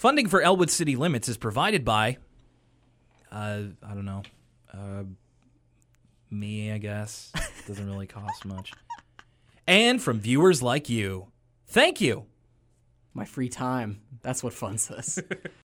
Funding for Elwood City Limits is provided by, uh, I don't know, uh, me, I guess. Doesn't really cost much. And from viewers like you. Thank you. My free time. That's what funds us.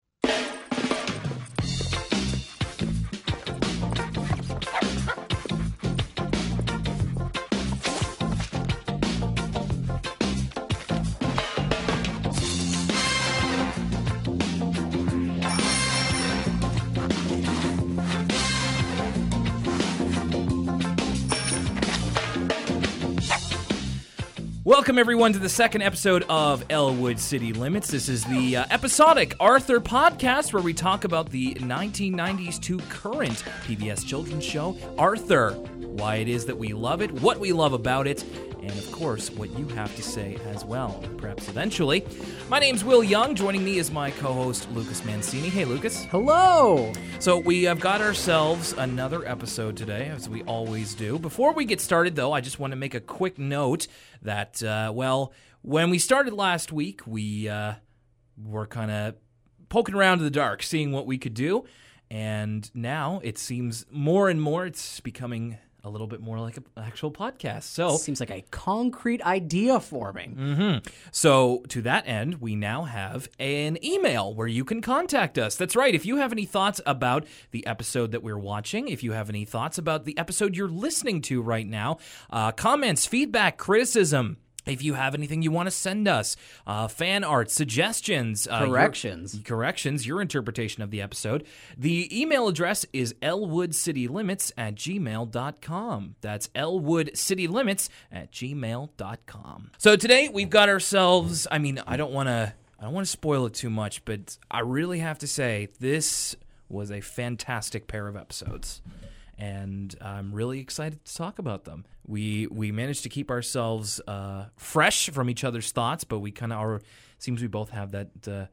Welcome, everyone, to the second episode of Elwood City Limits. This is the uh, episodic Arthur podcast where we talk about the 1990s to current PBS children's show, Arthur. Why it is that we love it, what we love about it, and of course, what you have to say as well, perhaps eventually. My name's Will Young. Joining me is my co host, Lucas Mancini. Hey, Lucas. Hello. So we have got ourselves another episode today, as we always do. Before we get started, though, I just want to make a quick note that, uh, well, when we started last week, we uh, were kind of poking around in the dark, seeing what we could do. And now it seems more and more it's becoming a little bit more like an actual podcast. So Seems like a concrete idea forming. So, to that end, we now have an email where you can contact us. That's right. If you have any thoughts about the episode that we're watching, if you have any thoughts about the episode you're listening to right now, uh, comments, feedback, criticism, if you have anything you want to send us, uh, fan art, suggestions, uh, your- Corrections. corrections, your interpretation of the episode, the email address is elwoodcitylimits at gmail.com. That's elwoodcitylimits at gmail.com. So today we've got ourselves, I mean, I don't want to. I don't want to spoil it too much, but I really have to say this was a fantastic pair of episodes, and I'm really excited to talk about them. We we managed to keep ourselves uh, fresh from each other's thoughts, but we kind of are. Seems we both have that uh,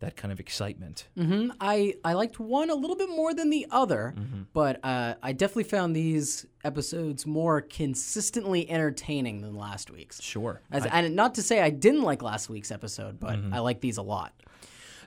that kind of excitement. hmm I, I liked one a little bit more than the other, but uh, I definitely found these episodes more consistently entertaining than last week's. Sure. As, and not to say I didn't like last week's episode, but I like these a lot.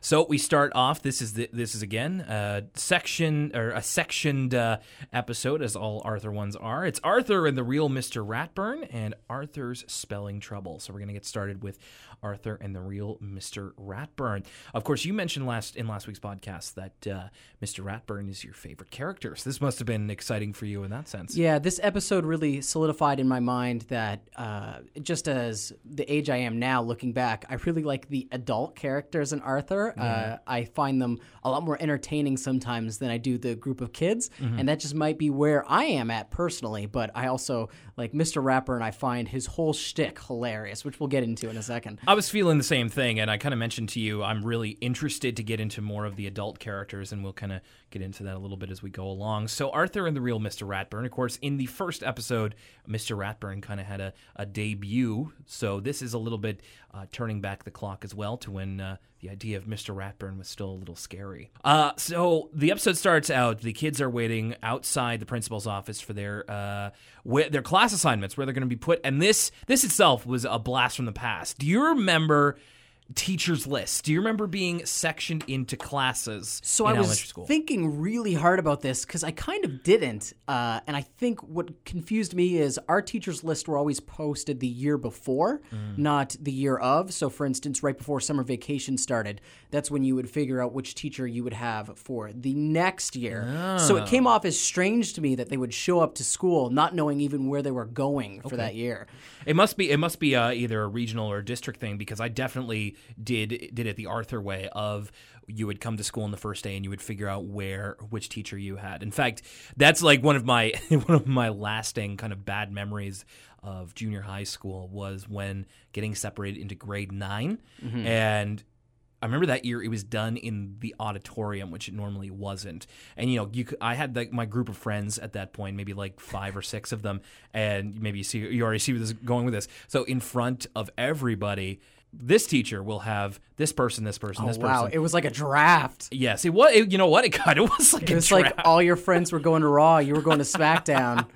So we start off. This is the, this is again a section or a sectioned uh, episode, as all Arthur ones are. It's Arthur and the real Mister Ratburn and Arthur's spelling trouble. So we're gonna get started with Arthur and the real Mister Ratburn. Of course, you mentioned last in last week's podcast that uh, Mister Ratburn is your favorite character. So this must have been exciting for you in that sense. Yeah, this episode really solidified in my mind that uh, just as the age I am now, looking back, I really like the adult characters in Arthur. Uh, I find them a lot more entertaining sometimes than I do the group of kids, and that just might be where I am at personally. But I also like Mr. Ratburn, and I find his whole shtick hilarious, which we'll get into in a second. I was feeling the same thing, and I kind of mentioned to you I'm really interested to get into more of the adult characters, and we'll kind of get into that a little bit as we go along. So, Arthur and the real Mr. Ratburn, of course, in the first episode, Mr. Ratburn kind of had a, a debut. So, this is a little bit uh, turning back the clock as well to when uh, the idea of Mr. Ratburn was still a little scary. Uh, so, the episode starts out the kids are waiting outside the principal's office for their uh, wh- their class assignments where they're going to be put, and this this itself was a blast from the past. Do you remember? Teachers list. Do you remember being sectioned into classes So in I was school? thinking really hard about this because I kind of didn't, uh, and I think what confused me is our teachers list were always posted the year before, Mm. not the year of. So, for instance, right before summer vacation started, that's when you would figure out which teacher you would have for the next year. So it came off as strange to me that they would show up to school not knowing even where they were going for that year. It must be it must be uh, either a regional or district thing because I definitely did did it the Arthur way of you would come to school on the first day and you would figure out where which teacher you had. In fact, that's like one of my one of my lasting kind of bad memories of junior high school was when getting separated into grade 9 mm-hmm. and I remember that year it was done in the auditorium, which it normally wasn't. And you know, you could, I had like my group of friends at that point, maybe like five or six of them, and maybe you see you already see where this is going with this. So in front of everybody, this teacher will have this person, this person, this Oh, wow, person. it was like a draft. yes, it was. It, you know what? It kind of was like It a was draft. like all your friends were going to Raw, you were going to SmackDown.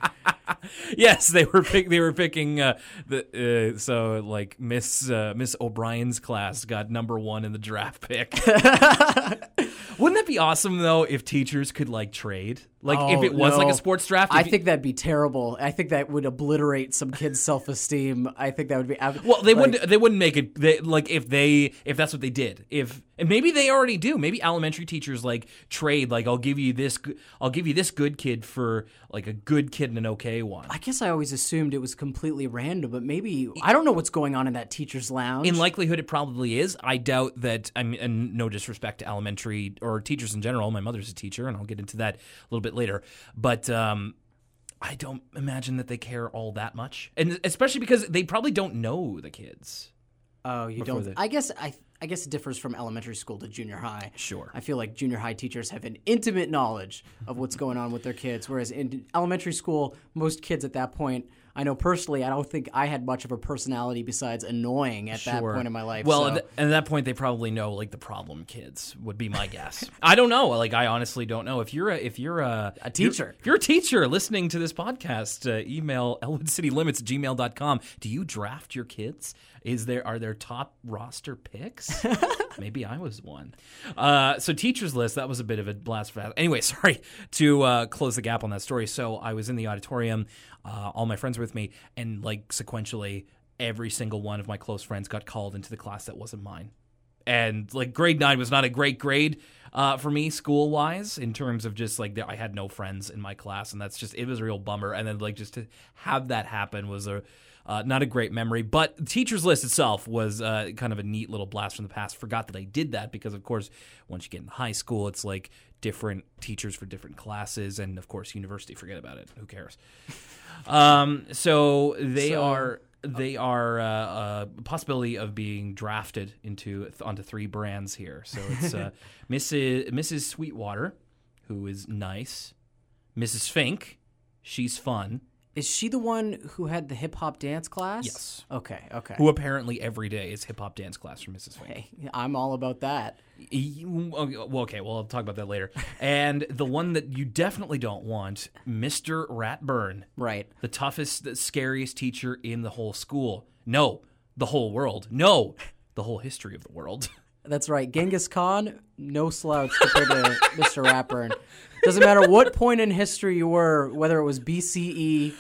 yes, they were pick, they were picking uh, the uh, so like Miss uh, Miss O'Brien's class got number one in the draft pick. Wouldn't that be awesome though if teachers could like trade? Like if Oh, it was like a sports draft. I you- think that'd be terrible. I think that would obliterate some kids' self-esteem. I think that would be Well, they like, wouldn't. They wouldn't make it. They, like if they, if that's what they did. If and maybe they already do. Maybe elementary teachers like trade. Like I'll give you this. I'll give you this good kid for like a good kid and an okay one. I guess I always assumed it was completely random, but maybe I don't know what's going on in that teacher's lounge. In likelihood, it probably is. I doubt that. I mean, and no disrespect to elementary or teachers in general. My mother's a teacher, and I'll get into that a little bit later. But um, I don't imagine that they care all that much, and especially because they probably don't know the kids. oh, you don't. the- I guess I. I guess it differs from elementary school to junior high. Sure. I feel like junior high teachers have an intimate knowledge of what's going on with their kids, whereas in elementary school, most kids at that point, I know personally, I don't think I had much of a personality besides annoying at that point in my life. Well, so- at, th- at that point, they probably know like the problem kids would be my guess. I don't know. Like, I honestly don't know. If you're a if you're a, A teacher. if you're a teacher listening to this podcast, uh, email elwoodcitylimits at gmail.com. Do you draft your kids? Is there are there top roster picks? Maybe I was one. Uh, so teachers list that was a bit of a blast for Anyway, sorry to uh, close the gap on that story. So I was in the auditorium, uh, all my friends were with me, and like sequentially, every single one of my close friends got called into the class that wasn't mine. And like grade nine was not a great grade uh, for me school wise in terms of just like I had no friends in my class, and that's just it was a real bummer. And then like just to have that happen was a uh, not a great memory, but the teachers list itself was uh, kind of a neat little blast from the past. Forgot that I did that because, of course, once you get in high school, it's like different teachers for different classes, and of course, university. Forget about it. Who cares? Um, so they So- are they are uh, a possibility of being drafted into onto three brands here. So it's uh, Mrs. Mrs. Sweetwater, who is nice, Mrs. Fink, she's fun, is she the one who had the hip hop dance class? Yes. Okay. Okay. who apparently every day is hip hop dance class for Mrs. Fink. Hey, I'm all about that. Well, okay, well, I'll talk about that later. And the one that you definitely don't want, Mr. Ratburn, Right. the toughest, the scariest teacher in the whole school. No, the whole world. No, the whole history of the world. That's right. Genghis Khan, no slouch compared to Mr. Ratburn. Doesn't matter what point in history you were, whether it was BCE.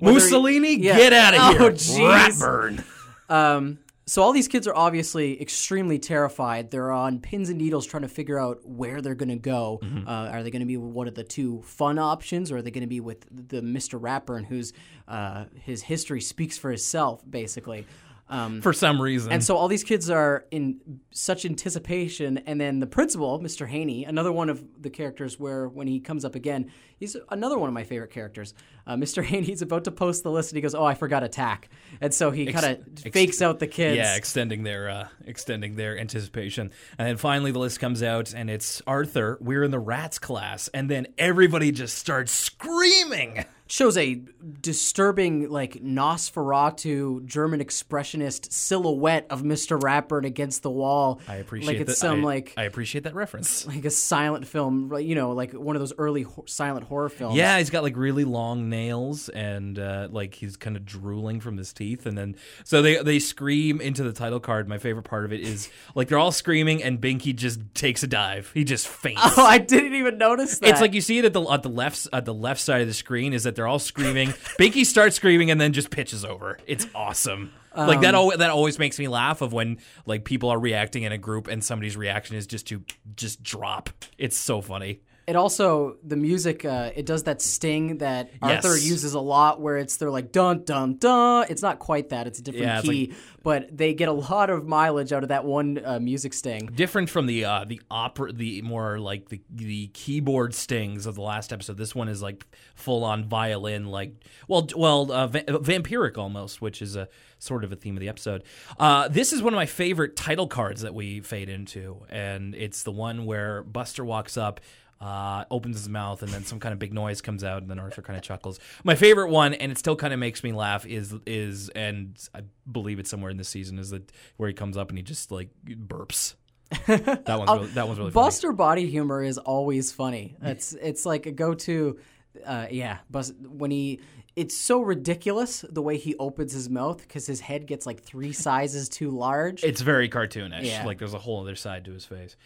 Mussolini, Yeah. get out of Oh, here. jeez. Ratburn. Um, so all these kids are obviously extremely terrified. They're on pins and needles trying to figure out where they're going to go. Mm-hmm. Uh, are they going to be one of the two fun options, or are they going to be with the Mr. Ratburn, whose uh, his history speaks for itself, basically? Um, For some reason. and so all these kids are in such anticipation, and then the principal, Mr. Haney, another one of the characters where when he comes up again, he's another one of my favorite characters. Uh, Mr. Haney's about to post the list, and he goes, "Oh, I forgot attack," and so he kind of ex- fakes out the kids. Yeah, extending their uh, extending their anticipation, and then finally the list comes out, and it's Arthur. We're in the rats class, and then everybody just starts screaming. Shows a disturbing, like Nosferatu German expressionist silhouette of Mr. Ratburn against the wall. I appreciate like it's that. some I, like I appreciate that reference. like a silent film, you know, like one of those early ho- silent horror films. Yeah, he's got like really long nails, and uh, like he's kind of drooling from his teeth, and then so they they scream into the title card. My favorite part of it is like they're all screaming, and Binky just takes a dive. He just faints. Oh, I didn't even notice that. It's like you see it at the at the left at the left side of the screen is that they're all screaming. Binky starts screaming and then just pitches over. It's awesome. like Um, that always that always makes me laugh of when like people are reacting in a group and somebody's reaction is just to just drop. It's so funny. It also the music. Uh, it does that sting that Arthur Yes. uses a lot, where it's they're like dun dun dun. It's not quite that. It's a different Yeah, key, but they get a lot of mileage out of that one uh, music sting. Different from the uh, the opera, the more like the the keyboard stings of the last episode. This one is like full on violin, like well, well, uh, va- vampiric almost, which is a sort of a theme of the episode. Uh, this is one of my favorite title cards that we fade into, and it's the one where Buster walks up. Uh, opens his mouth and then some kind of big noise comes out and then Arthur kind of chuckles. My favorite one, and it still kind of makes me laugh, is is and I believe it's somewhere in this season is that where he comes up and he just like burps. That one's really, that one's really funny. Buster body humor is always funny. It's it's like a go to. Uh, yeah, Bus- when he it's so ridiculous the way he opens his mouth because his head gets like three sizes too large. It's very cartoonish. Yeah. Like there's a whole other side to his face.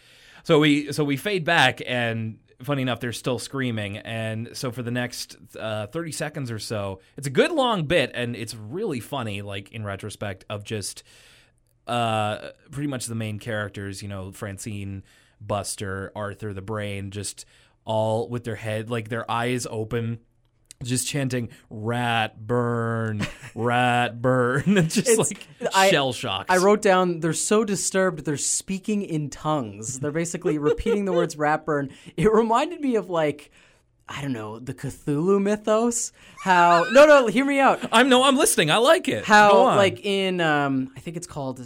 So we so we fade back, and funny enough, they're still screaming. And so for the next uh, 30 seconds or so, it's a good long bit, and it's really funny. Like in retrospect, of just uh, pretty much the main characters. You know, Francine, Buster, Arthur, the Brain, just all with their head like their eyes open. Just chanting "rat burn, rat burn," just It's- like shell shocks. I wrote down they're so disturbed they're speaking in tongues. They're basically repeating the words rat burn. It reminded me of like I don't know, the Cthulhu mythos. How No, no, hear me out. I'm no, I'm listening. I like it. How like in um I think it's called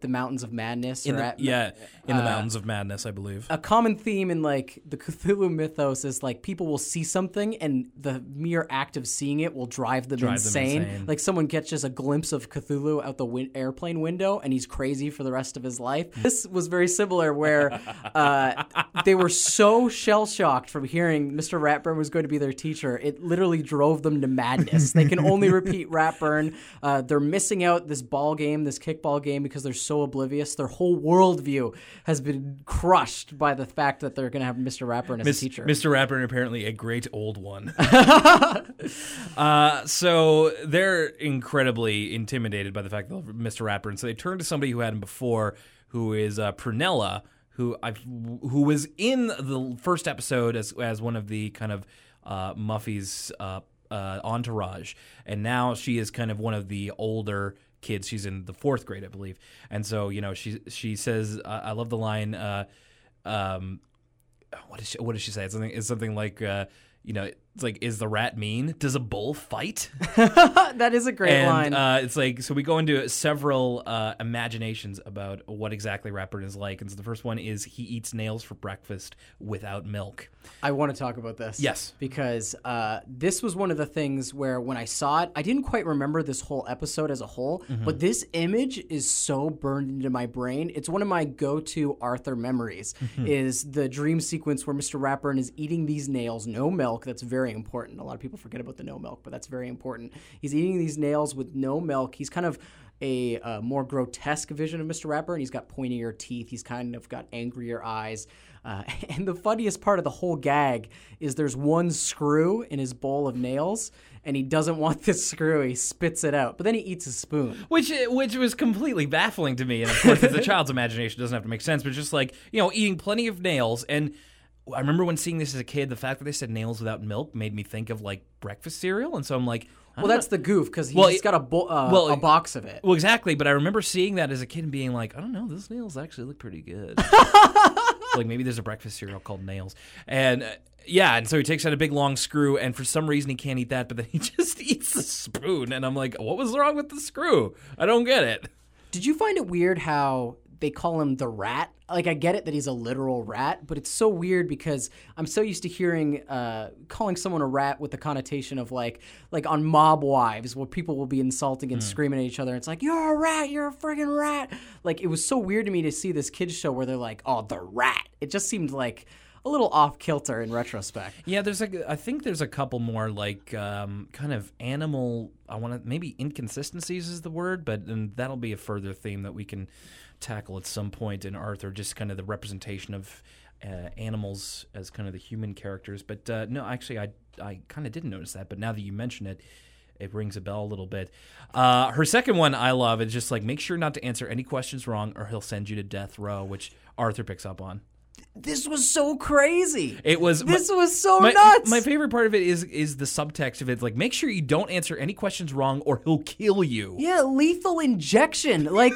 the Mountains of Madness in or the, at, yeah, in the uh, Mountains of Madness, I believe. a common theme in like the Cthulhu mythos is like people will see something and the mere act of seeing it will drive them, Drive them insane. insane. Like someone catches a glimpse of Cthulhu out the win- airplane window and he's crazy for the rest of his life. This was very similar where uh, they were so shell shocked from hearing Mr. Ratburn was going to be their teacher. It literally drove them to madness. they can only repeat Ratburn. Uh, they're missing out this ball game, this kickball game because they're so oblivious. Their whole worldview has been crushed by the fact that they're going to have Mr. Ratburn as Miss- a teacher. Mr. Ratburn, apparently a great old one. uh, so they're incredibly intimidated by the fact that Mr. Ratburn, and so they turn to somebody who had him before, who is uh, Prunella, who I who was in the first episode as as one of the kind of uh, Muffy's uh, uh, entourage, and now she is kind of one of the older kids. She's in the fourth grade, I believe, and so you know she she says, uh, I love the line. Uh, um, what is she, what does she say? It's something it's something like uh, you know, it's like is the rat mean? Does a bull fight? that is a great and line. uh, it's like so we go into several uh, imaginations about what exactly Ratburn is like. And so the first one is he eats nails for breakfast without milk. I want to talk about this. Yes. Because uh, this was one of the things where when I saw it, I didn't quite remember this whole episode as a whole, Mm-hmm. but this image is so burned into my brain. It's one of my go to Arthur memories Mm-hmm. is the dream sequence where Mr. Ratburn is eating these nails, no milk. That's very important. A lot of people forget about the no milk, but that's very important. He's eating these nails with no milk. He's kind of a uh, more grotesque vision of Mr. Ratburn, and he's got pointier teeth. He's kind of got angrier eyes. Uh, and the funniest part of the whole gag is there's one screw in his bowl of nails, and he doesn't want this screw. He spits it out, but then he eats a spoon. Which which was completely baffling to me. And of course, a child's imagination doesn't have to make sense, but just like, you know, eating plenty of nails. And I remember when seeing this as a kid, the fact that they said nails without milk made me think of like breakfast cereal. And so I'm like, Well, that's the goof because he's Well, it- got a, bo- uh, well, a box of it. Well, exactly. But I remember seeing that as a kid and being like, I don't know, those nails actually look pretty good. like maybe there's a breakfast cereal called Nails. And uh, yeah, and so he takes out a big long screw, and for some reason he can't eat that, but then he just eats the spoon. And I'm like, what was wrong with the screw? I don't get it. Did you find it weird how they call him the rat? Like, I get it that he's a literal rat, but it's so weird because I'm so used to hearing uh, calling someone a rat with the connotation of like, like on Mob Wives, where people will be insulting and screaming at each other. It's like, "You're a rat! You're a friggin' rat!" Like, it was so weird to me to see this kids show where they're like, "Oh, the rat." It just seemed like a little off kilter in retrospect. Yeah, there's like I think there's a couple more like um, kind of animal. I want to maybe inconsistencies is the word, but then that'll be a further theme that we can tackle at some point in Arthur. Just kind of the representation of uh, animals as kind of the human characters. But uh, no, actually, I I kind of didn't notice that, but now that you mention it. It rings a bell a little bit. Uh, her second one I love is just like make sure not to answer any questions wrong, or he'll send you to death row, which Arthur picks up on. This was so crazy. It was This was so my, nuts. My favorite part of it is is the subtext of it. Like, make sure you don't answer any questions wrong, or he'll kill you. Yeah, lethal injection. Like,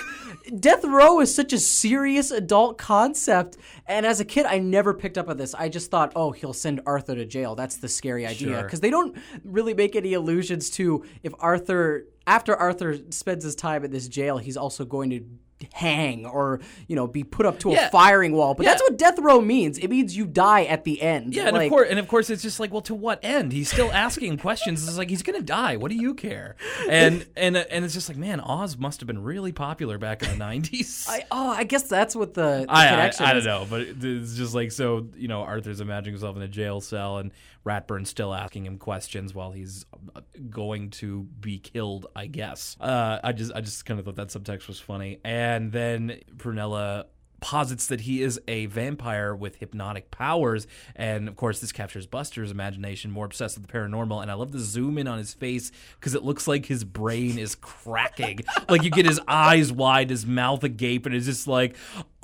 death row is such a serious adult concept. And as a kid, I never picked up on this. I just thought, oh, he'll send Arthur to jail. That's the scary idea. Sure. Because they don't really make any allusions to if Arthur, after Arthur spends his time at this jail, he's also going to hang or you know be put up to Yeah. a firing wall. But Yeah. that's what death row means. It means you die at the end. Yeah, and Like, of course, and of course, it's just like, well, to what end? He's still asking questions. It's like he's gonna die. What do you care? And and and it's just like, man, Oz must have been really popular back in the nineties. I, oh, I guess that's what the, the I, I, connection I don't know, but it's just like so. You know, Arthur's imagining himself in a jail cell, and Ratburn's still asking him questions while he's uh, going to be killed. I guess. Uh, I just, I just kind of thought that subtext was funny, and then Prunella posits that he is a vampire with hypnotic powers. And of course this captures buster's imagination more obsessed with the paranormal. And i love the zoom in on his face because it looks like his brain is cracking. Like you get his eyes wide his mouth agape and it's just like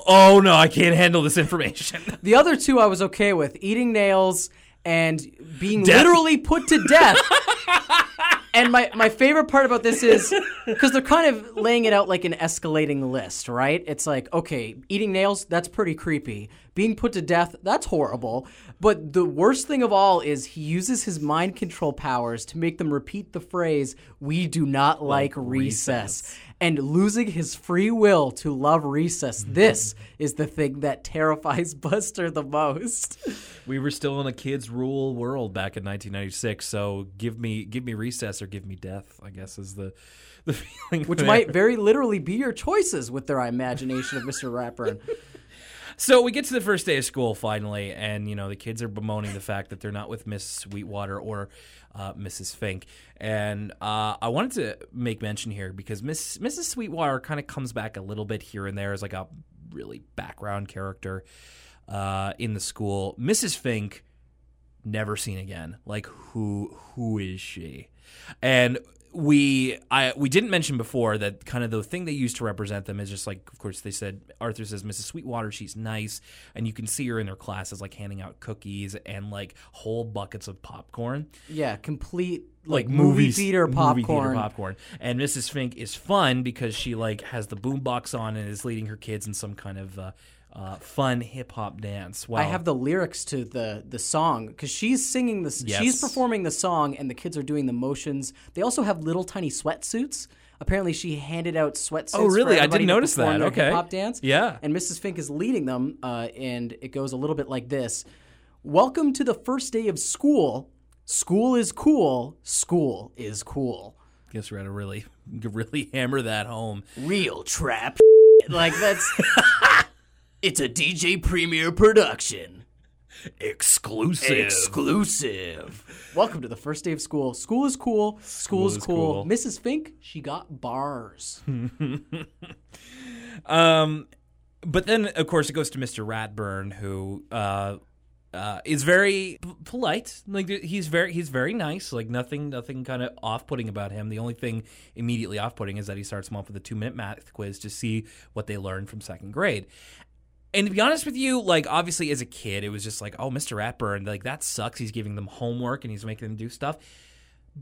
oh no i can't handle this information. The other two I was okay with. Eating nails and being Death. literally put to death. and my, my favorite part about this is because they're kind of laying it out like an escalating list, right? It's like, okay, eating nails, that's pretty creepy. Being put to death, that's horrible. But the worst thing of all is he uses his mind control powers to make them repeat the phrase, we do not like, recess. recess. And losing his free will to love recess, mm-hmm. this is the thing that terrifies Buster the most. we were still in a kids rule world back in 1996 so give me give me recess or give me death i guess is the the feeling Which there. might very literally be your choices with their imagination of Mr. Ratburn. So we get to the first day of school finally, and you know the kids are bemoaning the fact that they're not with Miss Sweetwater or uh, Mrs. Fink. And uh, I wanted to make mention here because Miss Mrs. Sweetwater kind of comes back a little bit here and there as like a really background character uh, in the school. Mrs. Fink never seen again. Like who who is she? And we I we didn't mention before that kind of the thing they used to represent them is just like of course they said Arthur says Mrs. Sweetwater she's nice and you can see her in their classes like handing out cookies and like whole buckets of popcorn Yeah, complete like, like movie theater movie popcorn. theater popcorn. And Mrs. Fink is fun because she like has the boombox on and is leading her kids in some kind of uh, uh, fun hip hop dance. Wow. I have the lyrics to the the song because she's singing the Yes. she's performing the song and the kids are doing the motions. They also have little tiny sweatsuits. Apparently, she handed out sweatsuits. Oh, really? I didn't notice that. Okay. hip-hop dance. Yeah. and Mrs. Fink is leading them, uh, and it goes a little bit like this: "Welcome to the first day of school. School is cool. School is cool. guess we're gonna really really hammer that home. Real trap. like that's." It's a DJ Premier production. Exclusive. Exclusive. Welcome to the first day of school. School is cool. School, is is cool. cool. Mrs. Fink, she got bars. Um, but then of course it goes to Mr. Ratburn, who uh, uh, is very p- polite. Like he's very he's very nice. Like nothing nothing kind of off putting about him. The only thing immediately off putting is that he starts them off with a two minute math quiz to see what they learned from second grade. And to be honest with you, like obviously as a kid, it was just like, oh, Mr. Ratburn, like that sucks. He's giving them homework and he's making them do stuff.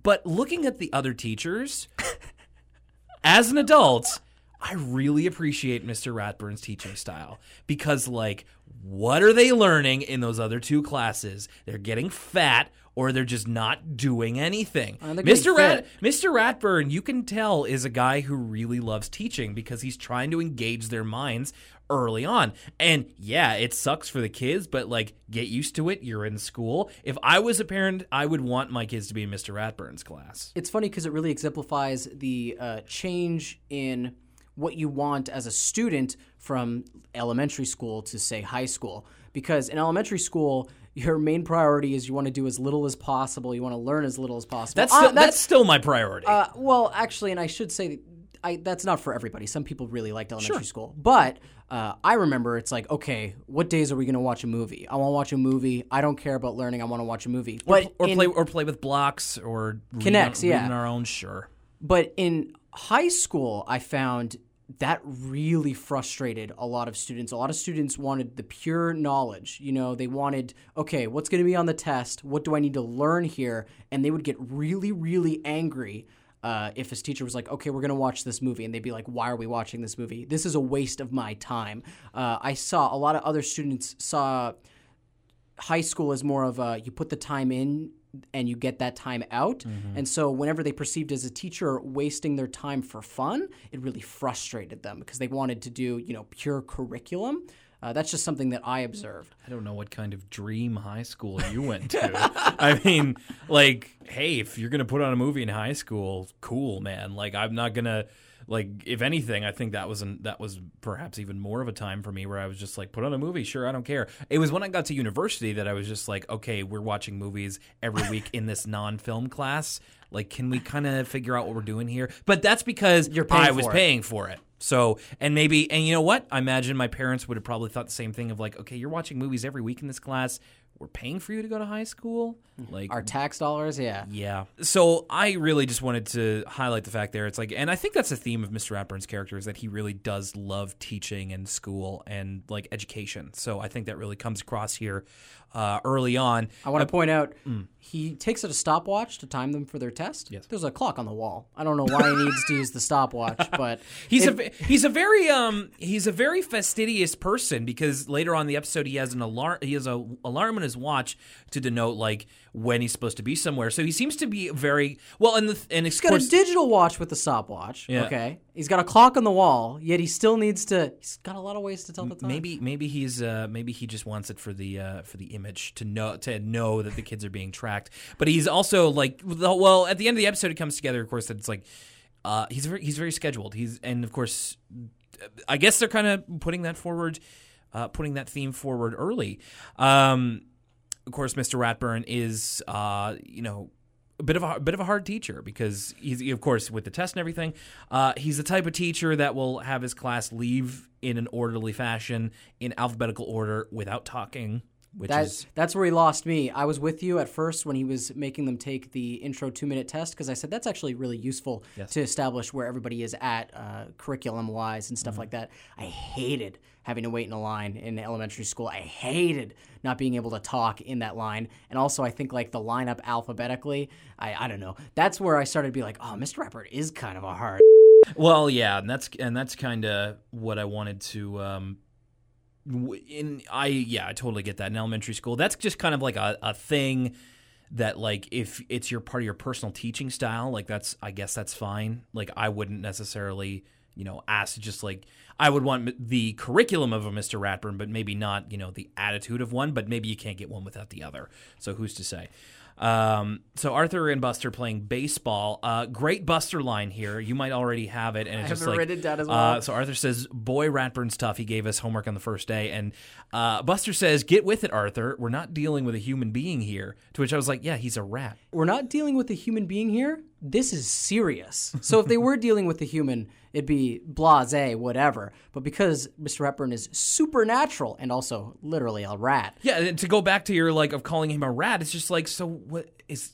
But looking at the other teachers, as an adult, I really appreciate Mr. Ratburn's teaching style because, like, what are they learning in those other two classes? They're getting fat or they're just not doing anything. Uh, Mr. Rat. Mr. Ratburn, you can tell, is a guy who really loves teaching because he's trying to engage their minds early on. And yeah, it sucks for the kids, but like, get used to it. You're in school. If I was a parent, I would want my kids to be in Mr. Ratburn's class. It's funny because it really exemplifies the uh, change in what you want as a student from elementary school to, say, high school. Because in elementary school, your main priority is you want to do as little as possible. You want to learn as little as possible. That's Uh, still, that's, still my priority. Uh, well, actually, and I should say, I, that's not for everybody. Some people really liked elementary school, but uh, I remember it's like, okay, what days are we going to watch a movie? I want to watch a movie. I don't care about learning. I want to watch a movie. But or in, play or play with blocks or K'NEX, on, yeah. reading our own sure. But in high school, I found that really frustrated a lot of students. A lot of students wanted the pure knowledge. You know, they wanted, okay, what's going to be on the test? What do I need to learn here? And they would get really, really angry uh, if his teacher was like, okay, we're going to watch this movie. And they'd be like, why are we watching this movie? This is a waste of my time. Uh, I saw a lot of other students saw high school as more of a you put the time in and you get that time out. Mm-hmm. And so whenever they perceived as a teacher wasting their time for fun, it really frustrated them because they wanted to do, you know, pure curriculum. Uh, that's just something that I observed. I don't know what kind of dream high school you went to. I mean, like, hey, if you're gonna put on a movie in high school, cool, man. Like, I'm not gonna like. If anything, I think that was an, that was perhaps even more of a time for me where I was just like, put on a movie, sure, I don't care. It was when I got to university that I was just like, okay, we're watching movies every week in this non-film class. Like, can we kind of figure out what we're doing here? But that's because You're I was it. paying for it. So, and maybe, and you know what? I imagine my parents would have probably thought the same thing of like, okay, you're watching movies every week in this class. We're paying for you to go to high school. Mm-hmm. Like, Our tax dollars, yeah. yeah. So I really just wanted to highlight the fact there. It's like, and I think that's the theme of Mr. Ratburn's character is that he really does love teaching and school and like education. So I think that really comes across here uh, early on. I want to point out he takes out a stopwatch to time them for their test. mm. Yes. There's a clock on the wall. I don't know why he needs to use the stopwatch, but He's it- a he's a very um he's a very fastidious person because later on in the episode he has an alarm he has a alarm on his watch to denote like when he's supposed to be somewhere. So he seems to be very well and the and He's got course a digital watch with a stopwatch. Yeah. Okay. He's got a clock on the wall, yet he still needs to. He's got a lot of ways to tell the time. maybe maybe he's uh maybe he just wants it for the uh for the image to know to know that the kids are being tracked. But he's also like well at the end of the episode it comes together of course that it's like uh he's very he's very scheduled. He's and of course I guess they're kind of putting that forward, uh, putting that theme forward early. Um, of course, Mr. Ratburn is, uh, you know, a bit of a, a bit of a hard teacher because he's, of course, with the test and everything, uh, he's the type of teacher that will have his class leave in an orderly fashion in alphabetical order without talking, which That, is that's where he lost me. I was with you at first when he was making them take the intro two minute test because I said that's actually really useful to establish where everybody is at uh, curriculum wise and stuff Mm-hmm. like that. I hated having to wait in a line in elementary school. I hated not being able to talk in that line. And also, I think like the lineup alphabetically, I, I don't know. That's where I started to be like, oh, Mr. Ratburn is kind of a hard. Well, yeah, and that's and that's kind of what I wanted to. Um, in I yeah, I totally get that in elementary school. That's just kind of like a, a thing that like if it's your part of your personal teaching style, like that's I guess that's fine. Like I wouldn't necessarily you know ask just like I would want the curriculum of a Mr. Ratburn, but maybe not you know the attitude of one. But maybe you can't get one without the other. So who's to say? Um, so Arthur and Buster playing baseball. Uh, great Buster line here. You might already have it, and it's I just it like as uh, well. so Arthur says, "Boy, Ratburn's tough. He gave us homework on the first day." And uh, Buster says, "Get with it, Arthur. We're not dealing with a human being here." To which I was like, "Yeah, he's a rat." We're not dealing with a human being here. This is serious. So if they were dealing with a human, it'd be blase, whatever. But because Mr. Ratburn is supernatural and also literally a rat, Yeah, and to go back to your like of calling him a rat, it's just like, so what is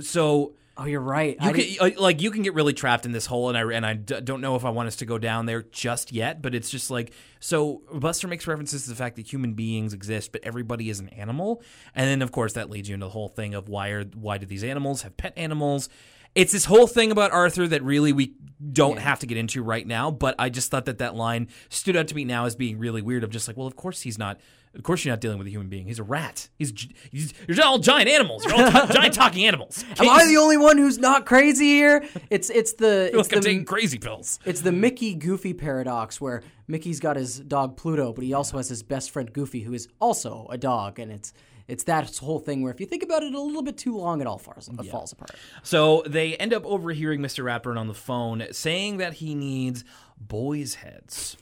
so. oh, you're right. You can, uh, like you can get really trapped in this hole, and I and I d- don't know if I want us to go down there just yet. But it's just like so. Buster makes references to the fact that human beings exist, but everybody is an animal, and then of course that leads you into the whole thing of why are why do these animals have pet animals? It's this whole thing about Arthur that really we don't have to get into right now. But I just thought that that line stood out to me now as being really weird. Of just like, well, of course he's not. Of course you're not dealing with a human being. He's a rat. He's, he's you're all giant animals. You're all t- giant talking animals. Am I the only one who's not crazy here? It's it's the it's like I'm the taking crazy pills. it's the Mickey Goofy paradox where Mickey's got his dog Pluto, but he also has his best friend Goofy, who is also a dog, and it's it's that whole thing where if you think about it a little bit too long, it all falls, it falls apart. So they end up overhearing Mr. Ratburn on the phone saying that he needs boys' heads.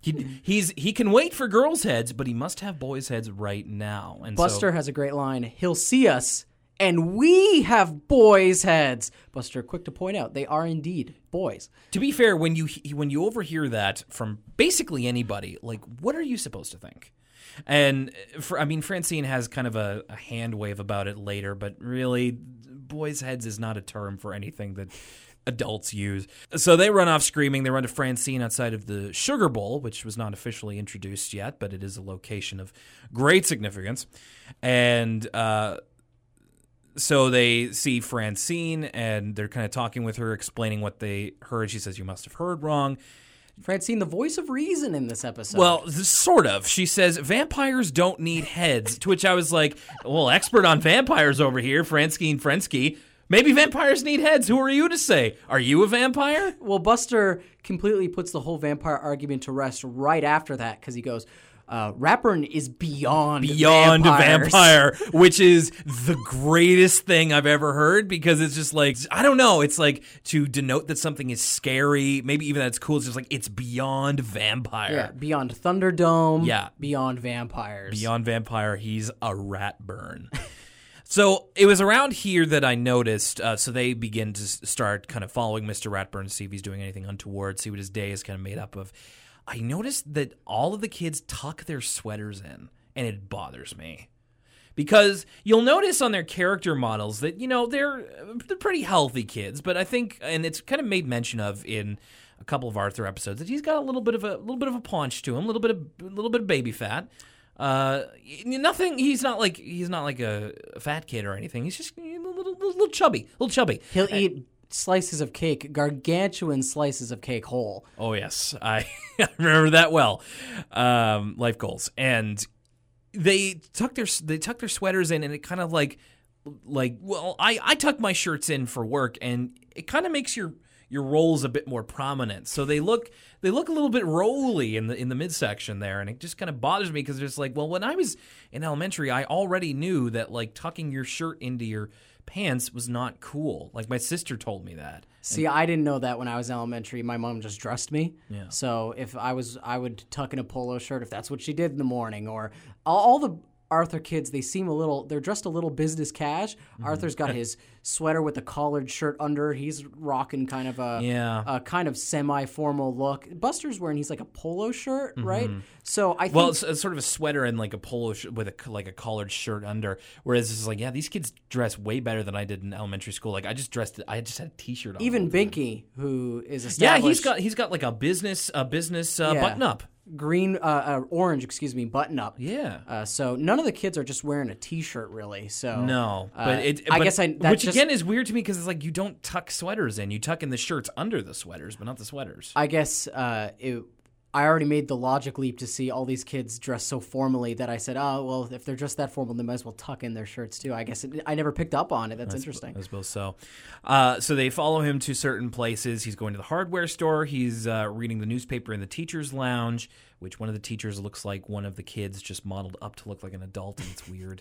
He, he's he can wait for girls' heads, but he must have boys' heads right now. And so- Buster has a great line. He'll see us, and we have boys' heads. Buster, quick to point out, they are indeed boys. to be fair, when you when you overhear that from basically anybody, like what are you supposed to think? And for, I mean, Francine has kind of a, a hand wave about it later, but really, boys' heads is not a term for anything that adults use. So they run off screaming. They run to Francine outside of the Sugar Bowl, which was not officially introduced yet, but it is a location of great significance. And uh, so they see Francine and they're kind of talking with her, explaining what they heard. She says, You must have heard wrong. Francine, the voice of reason in this episode. Well, sort of. She says vampires don't need heads, to which I was like, well, expert on vampires over here, Francine Frensky. Maybe vampires need heads. Who are you to say? Are you a vampire? Well, Buster completely puts the whole vampire argument to rest right after that because he goes, uh, Ratburn is beyond Beyond vampires." vampire, which is the greatest thing I've ever heard because it's just like, I don't know. It's like to denote that something is scary, maybe even that it's cool. It's just like, it's beyond vampire. Yeah, beyond Thunderdome. Yeah. beyond vampires. Beyond Vampire, he's a rat burn. so it was around here that I noticed. Uh, so they begin to start kind of following Mr. Ratburn to see if he's doing anything untoward, see what his day is kind of made up of. I noticed that all of the kids tuck their sweaters in, and it bothers me. Because you'll notice on their character models that you know they're they're pretty healthy kids, but I think and it's kind of made mention of in a couple of Arthur episodes that he's got a little bit of a little bit of a paunch to him, a little bit of a little bit of baby fat. Uh, nothing. He's not like he's not like a fat kid or anything. He's just a little, little, little chubby, A little chubby. He'll eat slices of cake, gargantuan slices of cake whole. Oh yes, I remember that well. Um, life goals, and they tuck their they tuck their sweaters in, and it kind of like like well, I I tuck my shirts in for work, and it kind of makes your your rolls a bit more prominent. So they look they look a little bit rolly in the in the midsection there, and it just kind of bothers me because it's like, well, when I was in elementary, I already knew that like tucking your shirt into your pants was not cool. Like my sister told me that. See, I didn't know that when I was in elementary. My mom just dressed me. Yeah. So if I was, I would tuck in a polo shirt if that's what she did in the morning. Or all, all the Arthur kids, they seem a little, they're dressed a little business cash. Mm-hmm. Arthur's got his sweater with a collared shirt under. He's rocking kind of a, Yeah. a kind of semi-formal look. Buster's wearing, he's like a polo shirt, right? So I think Mm-hmm. Well, it's, it's sort of a sweater and like a polo sh- with a like a collared shirt under. Whereas it's like, yeah, these kids dress way better than I did in elementary school. Like I just dressed, I just had a t-shirt on. even Binky, who is a yeah, he's got he's got like a business a business uh, Yeah. button up. Green, uh, uh, orange, excuse me, button up. Yeah. Uh, so none of the kids are just wearing a T-shirt, really. So No, uh, but it. I but- guess I which just, again is weird to me because it's like you don't tuck sweaters in. You tuck in the shirts under the sweaters, but not the sweaters. I guess uh, it, I already made the logic leap to see all these kids dressed so formally that I said, oh well, if they're dressed that formal, they might as well tuck in their shirts too. I guess it, I never picked up on it. That's interesting. I suppose so. Uh, so they follow him to certain places. He's going to the hardware store. He's uh, reading the newspaper in the teacher's lounge, which one of the teachers looks like one of the kids just modeled up to look like an adult, and it's weird.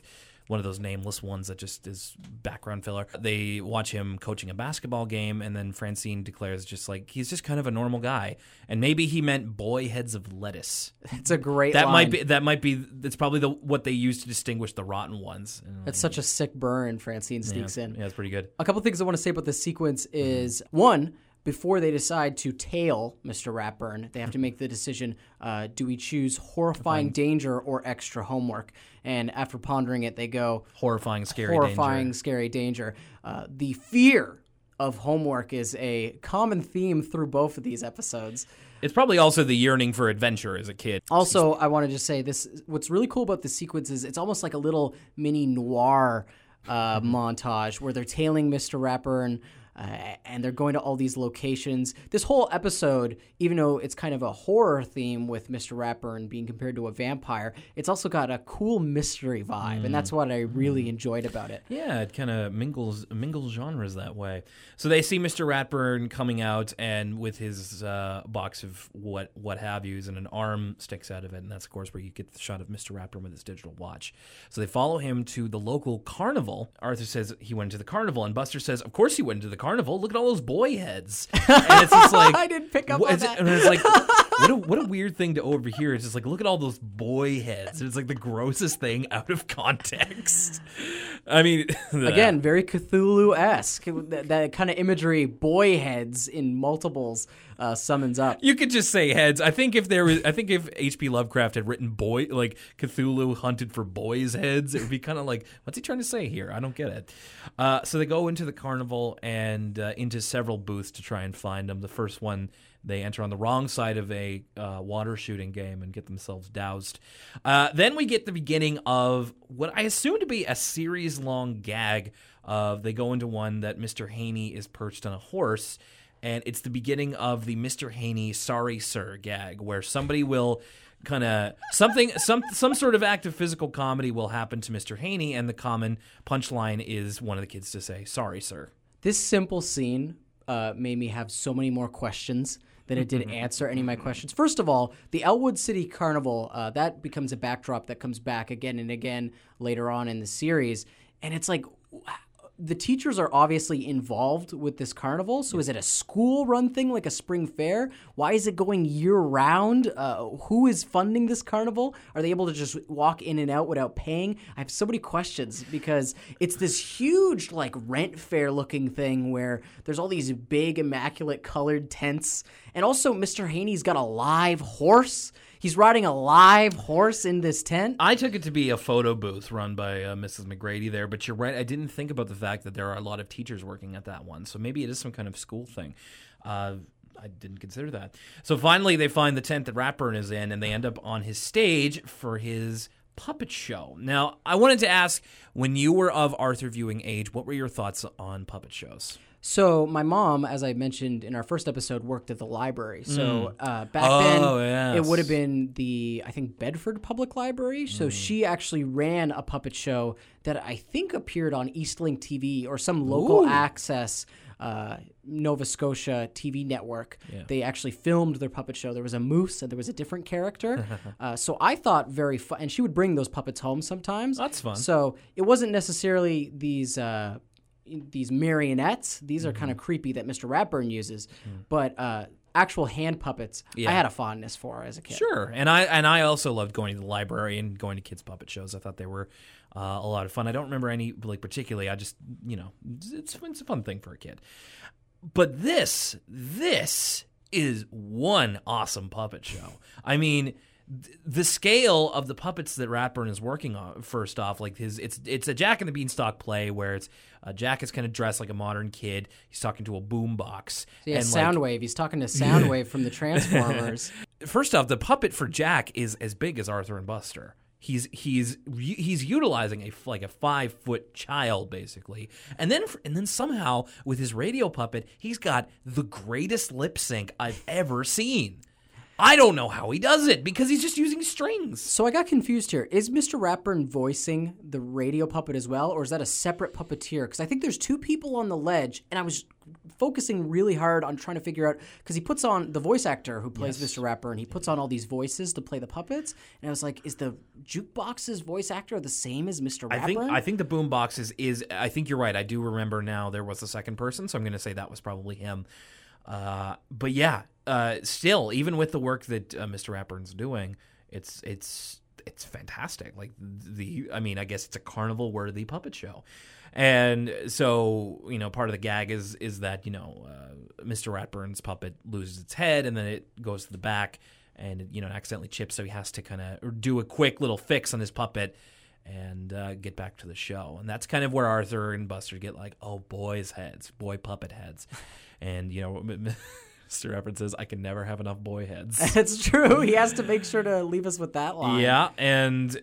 One of those nameless ones that just is background filler. They watch him coaching a basketball game, and then Francine declares just like he's just kind of a normal guy, and maybe he meant boy heads of lettuce. It's a great. That line. might be that might be that's probably the what they use to distinguish the rotten ones. It's such a sick burn. Francine sneaks in. Yeah, it's pretty good. A couple things I want to say about this sequence is one, before they decide to tail Mr. Ratburn, they have to make the decision uh, do we choose horrifying danger or extra homework? And after pondering it, they go Horrifying, scary, horrifying, danger. scary danger. Uh, the fear of homework is a common theme through both of these episodes. It's probably also the yearning for adventure as a kid. Also, I wanted to say this. What's really cool about the sequence is it's almost like a little mini noir uh, montage where they're tailing Mr. Ratburn uh, and they're going to all these locations. This whole episode, even though it's kind of a horror theme with Mr. And being compared to a vampire, it's also got a cool mystery vibe, and that's what I really enjoyed about it. Yeah, it kind of mingles mingles genres that way. So they see Mr. Ratburn coming out and with his uh, box of what what have yous, and an arm sticks out of it, and that's of course where you get the shot of Mr. Ratburn with his digital watch. So they follow him to the local carnival. Arthur says he went to the carnival, and Buster says, "Of course he went to the carnival. Look at all those boy heads." And it's just like I didn't pick up what on is it- that. and it's like what a what a weird thing to overhear. It's just like look at all those boy heads. It's like the grossest thing out of context. I mean, Again, very Cthulhu esque. That, that kind of imagery, boy heads in multiples, uh, summons up. You could just say heads. I think if there was, I think if H.P. Lovecraft had written boy like Cthulhu hunted for boys' heads, it would be kind of like, what's he trying to say here? I don't get it. Uh, so they go into the carnival and uh, into several booths to try and find them. The first one, they enter on the wrong side of a uh, water shooting game and get themselves doused. Uh, then we get the beginning of what I assume to be a series long gag of they go into one that Mr. Haney is perched on a horse and it's the beginning of the Mr. Haney "Sorry Sir" gag, where somebody will kind of something some some sort of act of physical comedy will happen to Mr. Haney, and the common punchline is one of the kids to say "Sorry, sir." This simple scene uh, made me have so many more questions than it did answer any of my questions. First of all, the Elwood City Carnival uh, that becomes a backdrop that comes back again and again later on in the series, and it's like the teachers are obviously involved with this carnival. So is it a school run thing like a spring fair? Why is it going year round? Uh, who is funding this carnival? Are they able to just walk in and out without paying? I have so many questions because it's this huge like rent fair looking thing where there's all these big immaculate colored tents. And also Mr. Haney's got a live horse. He's riding a live horse in this tent. I took it to be a photo booth run by uh, Mrs. MacGrady there, but you're right. I didn't think about the fact that there are a lot of teachers working at that one, so maybe it is some kind of school thing. Uh, I didn't consider that. So finally, they find the tent that Ratburn is in, and they end up on his stage for his puppet show. Now, I wanted to ask when you were of Arthur viewing age, what were your thoughts on puppet shows? So my mom, as I mentioned in our first episode, worked at the library. So uh, back Oh, then, it would have been the I think Bedford Public Library. So she actually ran a puppet show that I think appeared on Eastlink TV or some local Ooh. access. Uh, Nova Scotia TV network. They actually filmed their puppet show. There was a moose and there was a different character. uh, so I thought very fun, and she would bring those puppets home sometimes. That's fun. So it wasn't necessarily these uh, these marionettes. These are Mm-hmm. kind of creepy that Mr. Ratburn uses, but uh, actual hand puppets. Yeah. I had a fondness for as a kid. Sure, and I and I also loved going to the library and going to kids puppet shows. I thought they were uh, a lot of fun. I don't remember any like particularly. I just you know it's it's a fun thing for a kid. But this this is one awesome puppet show. I mean. th- The scale of the puppets that Ratburn is working on, first off, like his, it's it's a Jack and the Beanstalk play where it's uh, Jack is kind of dressed like a modern kid. He's talking to a boombox. Yeah, and, like, Soundwave. He's talking to Soundwave from the Transformers. first off, the puppet for Jack is as big as Arthur and Buster. He's he's he's utilizing a like a five foot child basically, and then and then somehow with his radio puppet, he's got the greatest lip sync I've ever seen. I don't know how he does it because he's just using strings. so I got confused here. Is Mr. Ratburn voicing the radio puppet as well, or is that a separate puppeteer? Because I think there's two people on the ledge, and I was focusing really hard on trying to figure out because he puts on the voice actor who plays Mr. Ratburn. He puts on all these voices to play the puppets, and I was like, is the jukebox's voice actor the same as Mr. Ratburn? I think I think the boombox is is I think you're right. I do remember now there was a second person, so I'm going to say that was probably him. Uh, but yeah, uh, still, even with the work that uh, Mr. Ratburn's doing, it's it's it's fantastic. Like the, I mean, I guess it's a carnival worthy puppet show. And so, you know, part of the gag is is that you know uh, Mr. Ratburn's puppet loses its head, and then it goes to the back, and you know, accidentally chips. So he has to kind of do a quick little fix on his puppet, and uh, get back to the show. And that's kind of where Arthur and Buster get like, oh, boys' heads, boy puppet heads. And, you know, Mr. Ratburn says, I can never have enough boy heads. It's true. He has to make sure to leave us with that line. yeah. And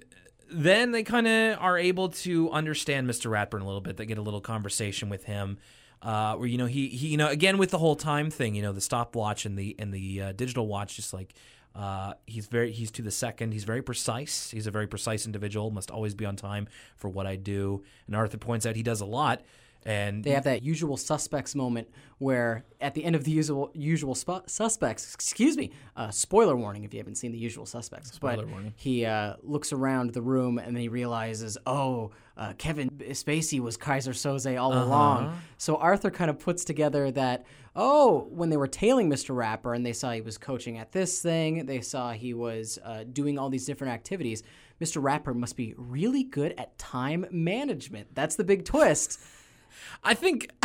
then they kind of are able to understand Mr. Ratburn a little bit. They get a little conversation with him. Uh, where you know he, he you know again with the whole time thing you know the stopwatch and the and the uh, digital watch just like uh, he's very he's to the second he's very precise he's a very precise individual must always be on time for what I do and Arthur points out he does a lot and They have that usual suspects moment where, at the end of the usual usual suspects, excuse me, uh, spoiler warning if you haven't seen the usual suspects. Spoiler but warning. He uh, looks around the room and then he realizes, oh, uh, Kevin Spacey was Keyser Söze all Uh-huh. along. So Arthur kind of puts together that, oh, when they were tailing Mr. Ratburn and they saw he was coaching at this thing, they saw he was uh, doing all these different activities. Mr. Ratburn must be really good at time management. That's the big twist. I think I,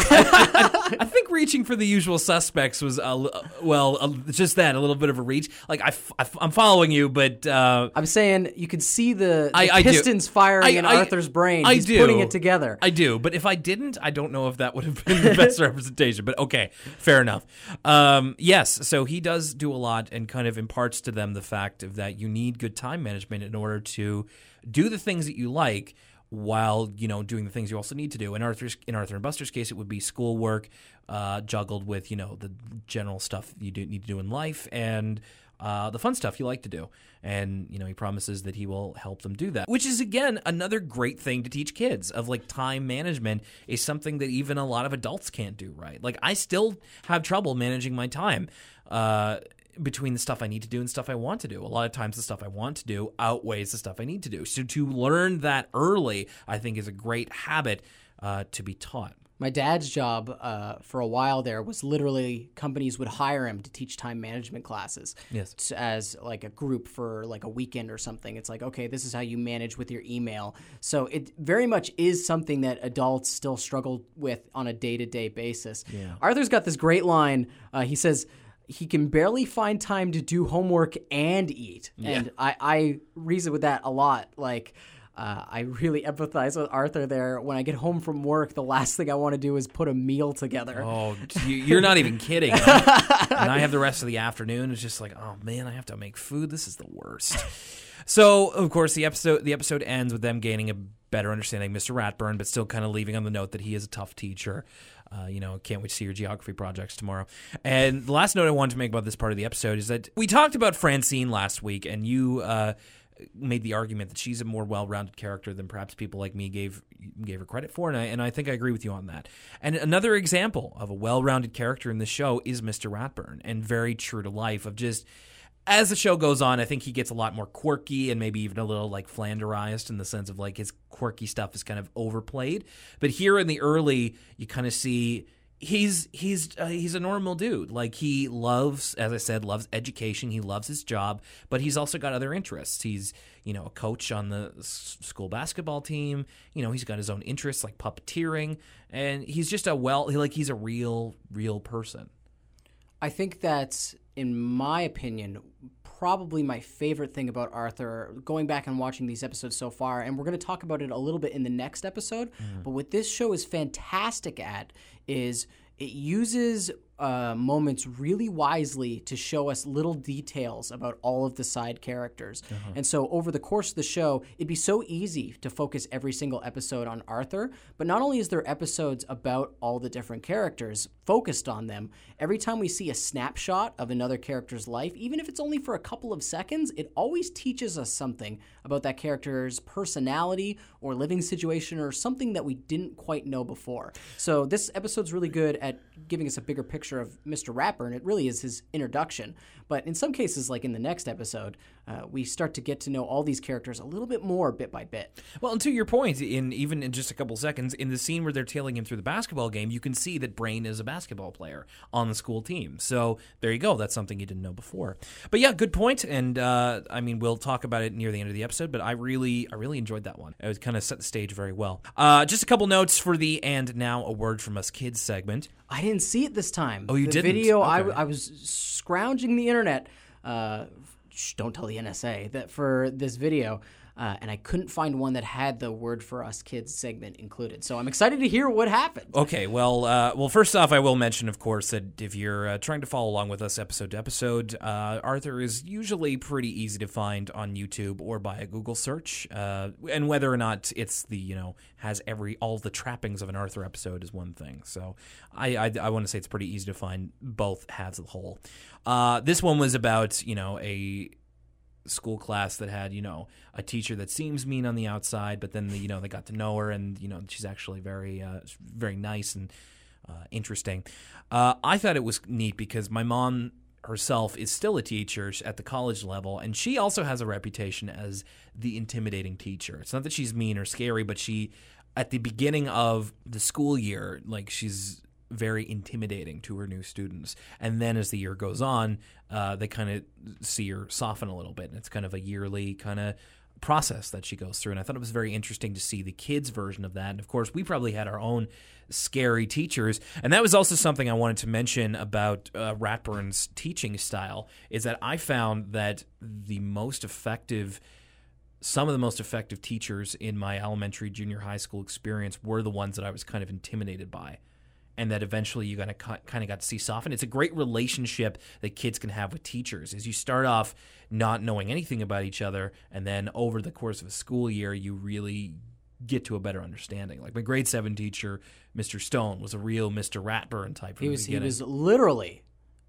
I- I think reaching for the usual suspects was a, li- well a, just that a little bit of a reach. Like I, am following you, but uh, I'm saying you can see the, the I- pistons firing in Arthur's brain. I He's do. putting it together. I do. But if I didn't, I don't know if that would have been the best representation. But okay, fair enough. Um, yes, so he does do a lot and kind of imparts to them the fact of that you need good time management in order to do the things that you like while you know doing the things you also need to do. In Arthur's in Arthur and Buster's case, it would be schoolwork uh, juggled with you know the general stuff you do need to do in life and uh, the fun stuff you like to do. And you know he promises that he will help them do that, which is again another great thing to teach kids of like time management is something that even a lot of adults can't do right. Like I still have trouble managing my time. Uh, between the stuff I need to do and stuff I want to do. A lot of times the stuff I want to do outweighs the stuff I need to do. So to learn that early, I think is a great habit uh, to be taught. My dad's job uh, for a while there was literally companies would hire him to teach time management classes. Yes. As like a group for like a weekend or something. It's like, okay, this is how you manage with your email. So it very much is something that adults still struggle with on a day to day basis. Yeah. Arthur's got this great line. Uh, he says, he can barely find time to do homework and eat. And I, I reason with that a lot. Like, uh, I really empathize with Arthur there. When I get home from work, the last thing I want to do is put a meal together. Oh, you- you're not even kidding. huh? and I have the rest of the afternoon. It's just like, oh man, I have to make food. This is the worst. So, of course, the episode the episode ends with them gaining a better understanding of Mr. Ratburn, but still kind of leaving on the note that he is a tough teacher. Uh, you know, can't wait to see your geography projects tomorrow. And the last note I wanted to make about this part of the episode is that we talked about Francine last week, and you uh, made the argument that she's a more well-rounded character than perhaps people like me gave gave her credit for, and I, and I think I agree with you on that. And another example of a well-rounded character in the show is Mr. Ratburn, and very true to life of just as the show goes on, I think he gets a lot more quirky and maybe even a little like Flanderized in the sense of like his quirky stuff is kind of overplayed. But here in the early, you kind of see he's he's uh, he's a normal dude. Like he loves, as I said, loves education. He loves his job, but he's also got other interests. He's you know a coach on the s- school basketball team. You know he's got his own interests like puppeteering, and he's just a well like he's a real real person. I think that's, in my opinion, probably my favorite thing about Arthur. Going back and watching these episodes so far, and we're going to talk about it a little bit in the next episode. Mm-hmm. But what this show is fantastic at is it uses uh, moments really wisely to show us little details about all of the side characters. And so, over the course of the show, it'd be so easy to focus every single episode on Arthur. But not only is there episodes about all the different characters focused on them, every time we see a snapshot of another character's life, even if it's only for a couple of seconds, it always teaches us something about that character's personality or living situation or something that we didn't quite know before. So, this episode's really good at giving us a bigger picture of Mr. Ratburn, and it really is his introduction. But in some cases, like in the next episode, uh, we start to get to know all these characters a little bit more bit by bit. Well, and to your point, in even in just a couple seconds, in the scene where they're tailing him through the basketball game, you can see that Brain is a basketball player on the school team. So there you go. That's something you didn't know before. But yeah, good point. And uh, I mean, we'll talk about it near the end of the episode. But I really, I really enjoyed that one. It was kind of set the stage very well. Uh, just a couple notes for the and now a word from us kids segment. I didn't see it this time. Oh, you didn't? Video. I, I was scrounging the internet. Uh, don't tell the NSA that for this video. Uh, and I couldn't find one that had the "Word for Us Kids" segment included. So I'm excited to hear what happened. Okay, well, uh, well, first off, I will mention, of course, that if you're uh, trying to follow along with us episode to episode, uh, Arthur is usually pretty easy to find on YouTube or by a Google search. Uh, and whether or not it's the you know has every all the trappings of an Arthur episode is one thing. So I I, I want to say it's pretty easy to find both halves of the whole. Uh, this one was about you know a school class that had you know a teacher that seems mean on the outside but then the, you know they got to know her and you know she's actually very uh, very nice and uh, interesting uh, i thought it was neat because my mom herself is still a teacher at the college level and she also has a reputation as the intimidating teacher it's not that she's mean or scary but she at the beginning of the school year like she's very intimidating to her new students. And then as the year goes on, uh, they kind of see her soften a little bit. And it's kind of a yearly kind of process that she goes through. And I thought it was very interesting to see the kids' version of that. And of course, we probably had our own scary teachers. And that was also something I wanted to mention about uh, Ratburn's teaching style is that I found that the most effective some of the most effective teachers in my elementary, junior high school experience were the ones that I was kind of intimidated by. And that eventually you kind of kind of got to see soften. It's a great relationship that kids can have with teachers. Is you start off not knowing anything about each other, and then over the course of a school year, you really get to a better understanding. Like my grade seven teacher, Mr. Stone, was a real Mr. Ratburn type. He was he was literally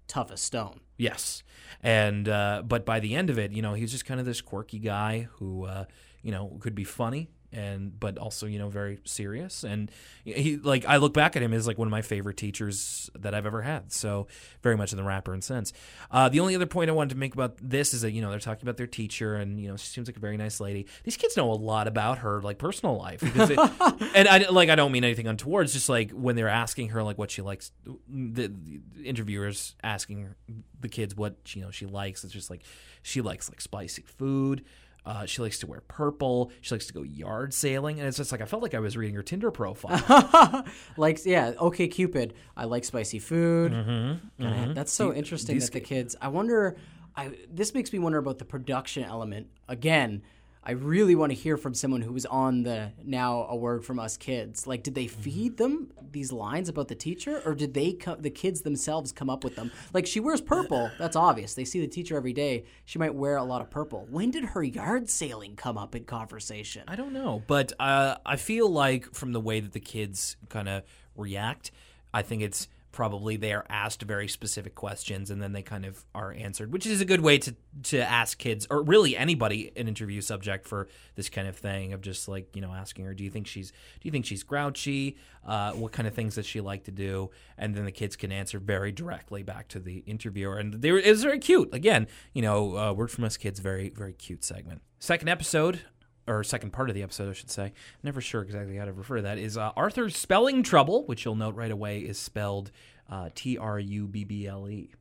tough as stone. Yes, and uh, but by the end of it, you know, he was just kind of this quirky guy who, uh, you know, could be funny and but also you know very serious. And he like I look back at him as like one of my favorite teachers that I've ever had. So very much in the Ratburn sense. Uh, the only other point I wanted to make about this is that you know they're talking about their teacher and you know she seems like a very nice lady. These kids know a lot about her like personal life because it, and I like I don't mean anything untoward. It's just like when they're asking her like what she likes, the, the interviewers asking the kids what you know she likes. It's just like she likes like spicy food. Uh, she likes to wear purple. She likes to go yard sailing, and it's just like I felt like I was reading her Tinder profile. like yeah, OkCupid. I like spicy food. Mm-hmm. God, I- That's so interesting these that the kids. I wonder. I this makes me wonder about the production element again. I really want to hear from someone who was on the now a word from us kids. Like, did they Mm-hmm. feed them these lines about the teacher, or did they co- the kids themselves come up with them? Like, she wears purple. That's obvious. They see the teacher every day. She might wear a lot of purple. When did her yard sailing come up in conversation? I don't know, but uh, I feel like from the way that the kids kind of react, I think it's probably they are asked very specific questions and then they kind of are answered, which is a good way to to ask kids or really anybody an interview subject for this kind of thing of just like you know asking her, do you think she's do you think she's grouchy? Uh, what kind of things does she like to do? And then the kids can answer very directly back to the interviewer, and they were, it was very cute. Again, you know, uh, word from us kids, very very cute segment. Second episode or second part of the episode, I should say. Never sure exactly how to refer to that. Is uh, Arthur's spelling trouble, which you'll note right away is spelled uh, T R U B B L E.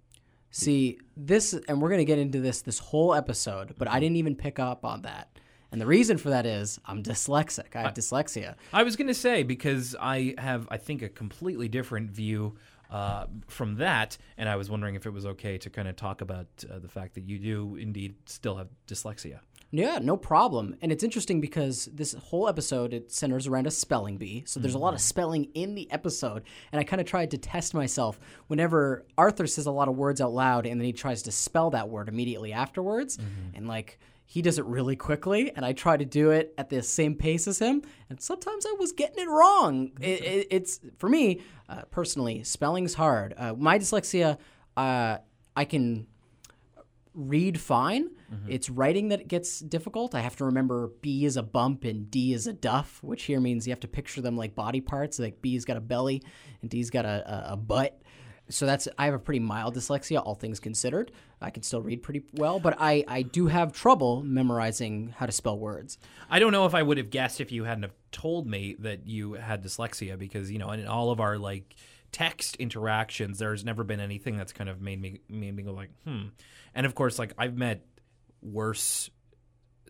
See, this, and we're going to get into this this whole episode, but I didn't even pick up on that. And the reason for that is I'm dyslexic. I have dyslexia. I was going to say because I have, I think, a completely different view uh, from that, and I was wondering if it was okay to kind of talk about uh, the fact that you do indeed still have dyslexia. Yeah, no problem. And it's interesting because this whole episode it centers around a spelling bee. So there's a lot of spelling in the episode, and I kind of tried to test myself whenever Arthur says a lot of words out loud and then he tries to spell that word immediately afterwards and like he does it really quickly and I try to do it at the same pace as him and sometimes I was getting it wrong. It, it, it's for me uh, personally, spelling's hard. Uh, my dyslexia uh, I can read fine. Mm-hmm. It's writing that gets difficult. I have to remember B is a bump and D is a duff, which here means you have to picture them like body parts. Like B's got a belly and D's got a, a, a butt. So that's I have a pretty mild dyslexia, all things considered. I can still read pretty well, but I, I do have trouble memorizing how to spell words. I don't know if I would have guessed if you hadn't have told me that you had dyslexia because you know in all of our like text interactions there's never been anything that's kind of made me made me go like hmm and of course like I've met worse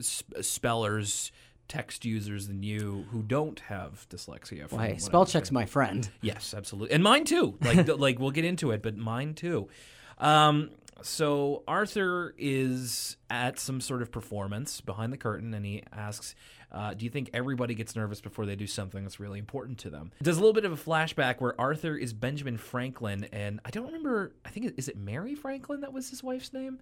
sp- spellers text users than you who don't have dyslexia spell check's my friend. Yes, absolutely, and mine too. Like, like we'll get into it, but mine too. Um, so Arthur is at some sort of performance behind the curtain, and he asks, uh, "Do you think everybody gets nervous before they do something that's really important to them?" Does a little bit of a flashback where Arthur is Benjamin Franklin, and I don't remember. I think is it Mary Franklin that was his wife's name.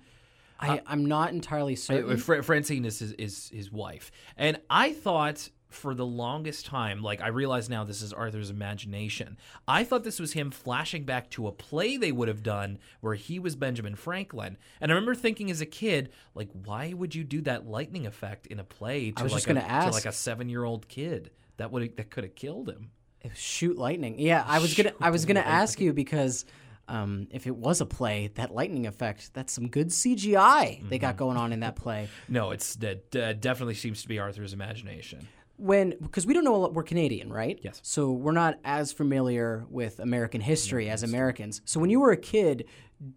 I, I'm not entirely certain. Fra- Francine is his, is his wife, and I thought for the longest time, like I realize now, this is Arthur's imagination. I thought this was him flashing back to a play they would have done where he was Benjamin Franklin, and I remember thinking as a kid, like, why would you do that lightning effect in a play to was like just a, gonna to ask. like a seven year old kid? That would that could have killed him. Shoot lightning. Yeah, I was gonna I was gonna ask you because um, if it was a play, that lightning effect, that's some good CGI they got going on in that play. No, it's that uh, definitely seems to be Arthur's imagination. When because we don't know a lot, we're Canadian, right? Yes. So we're not as familiar with American history as Americans. So when you were a kid,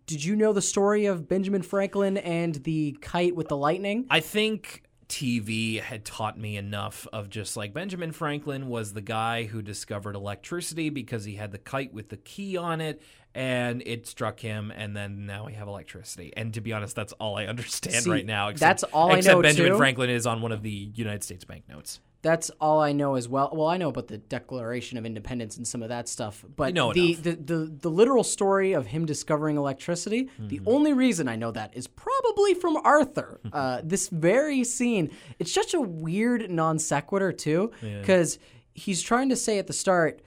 did you know the story of Benjamin Franklin and the kite with the lightning? I think TV had taught me enough of just like Benjamin Franklin was the guy who discovered electricity because he had the kite with the key on it and it struck him and then now we have electricity. And to be honest, that's all I understand See, right now. that's all I except know, Benjamin too. Franklin is on one of the United States banknotes. That's all I know as well. Well, I know about the Declaration of Independence and some of that stuff, but know the, the, the the literal story of him discovering electricity, the Mm-hmm. only reason I know that is probably from Arthur. uh, this very scene, it's such a weird non sequitur too, because he's trying to say at the start.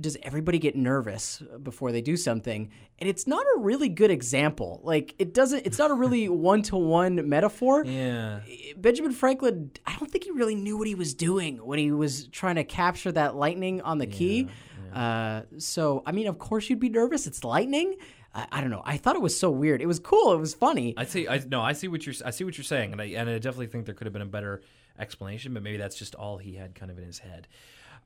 Does everybody get nervous before they do something? And it's not a really good example. Like it doesn't. It's not a really one to one metaphor. Yeah. Benjamin Franklin, I don't think he really knew what he was doing when he was trying to capture that lightning on the key. Uh, so, I mean, of course you'd be nervous. It's lightning. I, I don't know. I thought it was so weird. It was cool. It was funny. I see. I no. I see what you're. I see what you're saying, and I and I definitely think there could have been a better explanation, but maybe that's just all he had kind of in his head.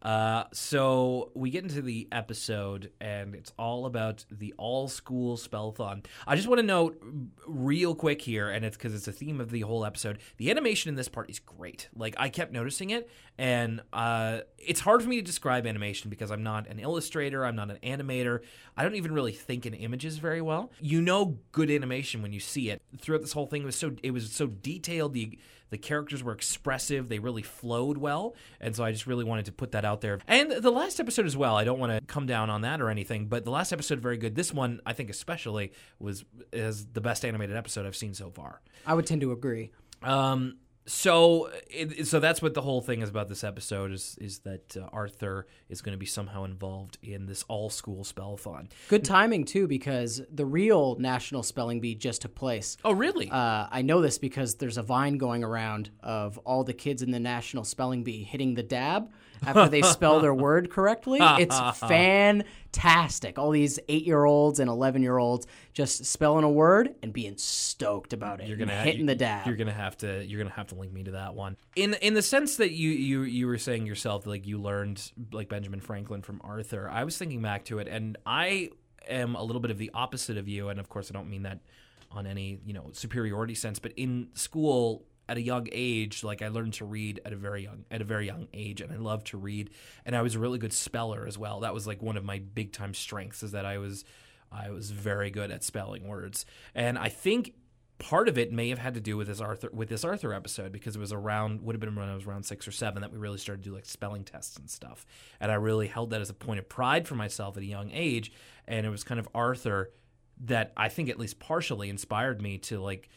Uh, so we get into the episode, and it's all about the all school spellthon. I just want to note real quick here, and it's because it's a theme of the whole episode. The animation in this part is great. Like I kept noticing it, and uh, it's hard for me to describe animation because I'm not an illustrator, I'm not an animator. I don't even really think in images very well. You know, good animation when you see it. Throughout this whole thing, it was so it was so detailed. The the characters were expressive. They really flowed well, and so I just really wanted to put that out there. And the last episode as well. I don't want to come down on that or anything, but the last episode very good. This one, I think especially, was is the best animated episode I've seen so far. I would tend to agree. Um, so, it, so that's what the whole thing is about this episode is is that uh, Arthur is going to be somehow involved in this all school spellathon. Good timing, too, because the real National Spelling Bee just took place. Oh, really? Uh, I know this because there's a vine going around of all the kids in the National Spelling Bee hitting the dab after they spell their word correctly. It's fantastic. All these eight year olds and 11 year olds just spelling a word and being stoked about it. you're gonna hitting you- the dab. You're gonna have to you're gonna have to link me to that one. In in the sense that you you you were saying yourself, like you learned like Benjamin Franklin from Arthur. I was thinking back to it, and I am a little bit of the opposite of you. And of course, I don't mean that on any you know superiority sense, but in school. At a young age, like I learned to read at a very young at a very young age, and I loved to read, and I was a really good speller as well. That was like one of my big time strengths is that I was I was very good at spelling words, and I think part of it may have had to do with this Arthur with this Arthur episode because it was around would have been when I was around six or seven that we really started to do like spelling tests and stuff, and I really held that as a point of pride for myself at a young age, and it was kind of Arthur that I think at least partially inspired me to like.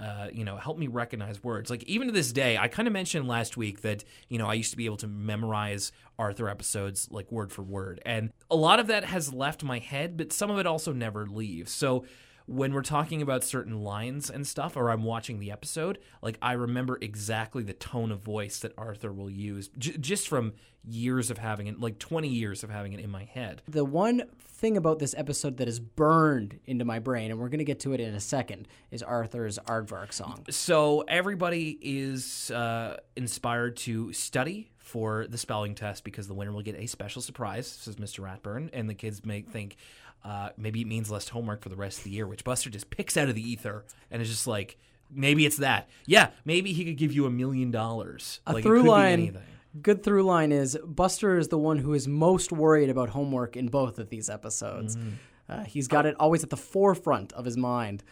Uh, you know, help me recognize words. Like even to this day, I kind of mentioned last week that you know I used to be able to memorize Arthur episodes like word for word, and a lot of that has left my head, but some of it also never leaves. So when we're talking about certain lines and stuff, or I'm watching the episode, like I remember exactly the tone of voice that Arthur will use, j- just from years of having it, like 20 years of having it in my head. the one thing about this episode that is burned into my brain, and we're going to get to it in a second, is Arthur's Aardvark song. So everybody is uh, inspired to study for the spelling test because the winner will get a special surprise, says Mr. Ratburn, and the kids may think uh, maybe it means less homework for the rest of the year, which Buster just picks out of the ether and is just like, maybe it's that. Yeah, maybe he could give you a million dollars. A Like, it through line. anything. Good through line is Buster is the one who is most worried about homework in both of these episodes. Mm-hmm. Uh, he's got it always at the forefront of his mind.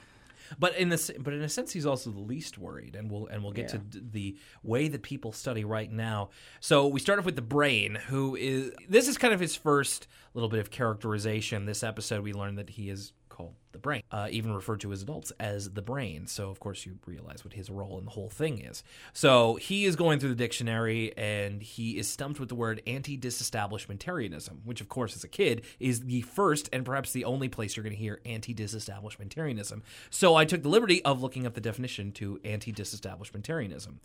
But in this, but in a sense, he's also the least worried, and we'll and we'll get to d- the way that people study right now. So we start off with the brain, who is this is kind of his first little bit of characterization. This episode, we learn that he is called the brain, uh, even referred to as adults as the brain. So of course you realize what his role in the whole thing is. So he is going through the dictionary and he is stumped with the word anti-disestablishmentarianism, which of course as a kid is the first and perhaps the only place you're going to hear anti-disestablishmentarianism. So I took the liberty of looking up the definition to anti-disestablishmentarianism.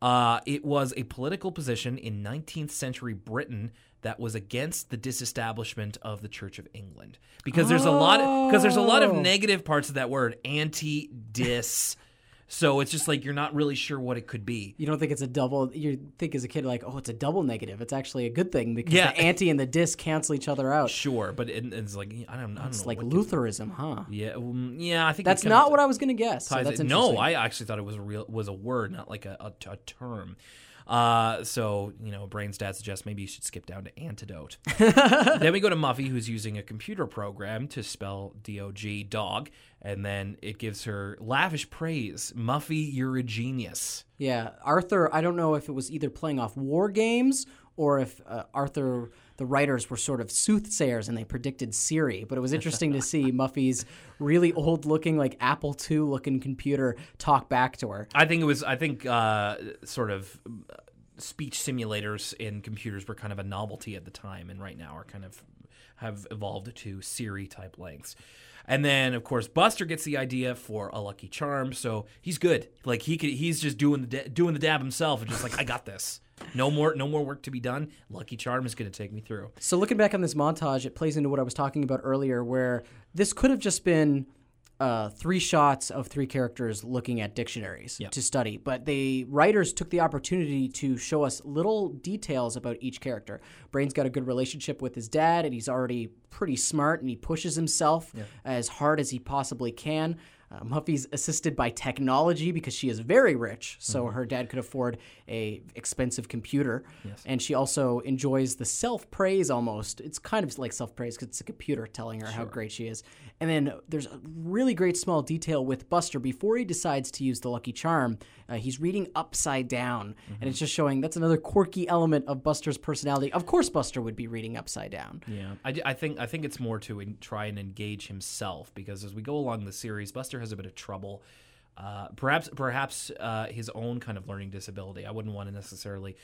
Uh, it was a political position in 19th century Britain that was against the disestablishment of the Church of England because there's a lot because there's a lot of Oh. negative parts of that word anti-dis. so it's just like you're not really sure what it could be. You don't think it's a double, you think as a kid, like, oh, it's a double negative. It's actually a good thing because Yeah. the anti and the dis cancel each other out. Sure, but it, it's like I don't, I don't It's know. like Lutheranism, huh? yeah, um, yeah. I think That's it kind of not what I was going to guess. So that's. No, I actually thought it was a real was a word, not like a, a, a term. Uh, so you know, Brain's dad suggests maybe you should skip down to antidote. then we go to Muffy, who's using a computer program to spell D O G dog, And then it gives her lavish praise. Muffy, you're a genius. Yeah, Arthur. I don't know if it was either playing off war games or if uh, Arthur, the writers, were sort of soothsayers and they predicted Siri. But it was interesting to see Muffy's really old-looking, like Apple II-looking computer talk back to her. I think it was. I think uh, sort of uh, speech simulators in computers were kind of a novelty at the time, and right now are kind of have evolved to Siri type lengths. And then, of course, Buster gets the idea for a Lucky Charm, so he's good. Like he could, he's just doing the da- doing the dab himself, and just like I got this. No more, no more work to be done. Lucky Charm is going to take me through. So looking back on this montage, it plays into what I was talking about earlier, where this could have just been uh, three shots of three characters looking at dictionaries Yep. to study, but the writers took the opportunity to show us little details about each character. Brain's got a good relationship with his dad, and he's already pretty smart, and he pushes himself as hard as he possibly can. Uh, Muffy's assisted by technology because she is very rich, so her dad could afford a expensive computer. And she also enjoys the self praise almost. It's kind of like self praise because it's a computer telling her how great she is. And then there's a really great small detail with Buster before he decides to use the Lucky Charm. Uh, he's reading upside down, and it's just showing that's another quirky element of Buster's personality. Of course, Buster would be reading upside down. Yeah, I, I think I think it's more to en- try and engage himself because as we go along the series, Buster has a bit of trouble. Uh, perhaps perhaps uh, his own kind of learning disability. I wouldn't want to necessarily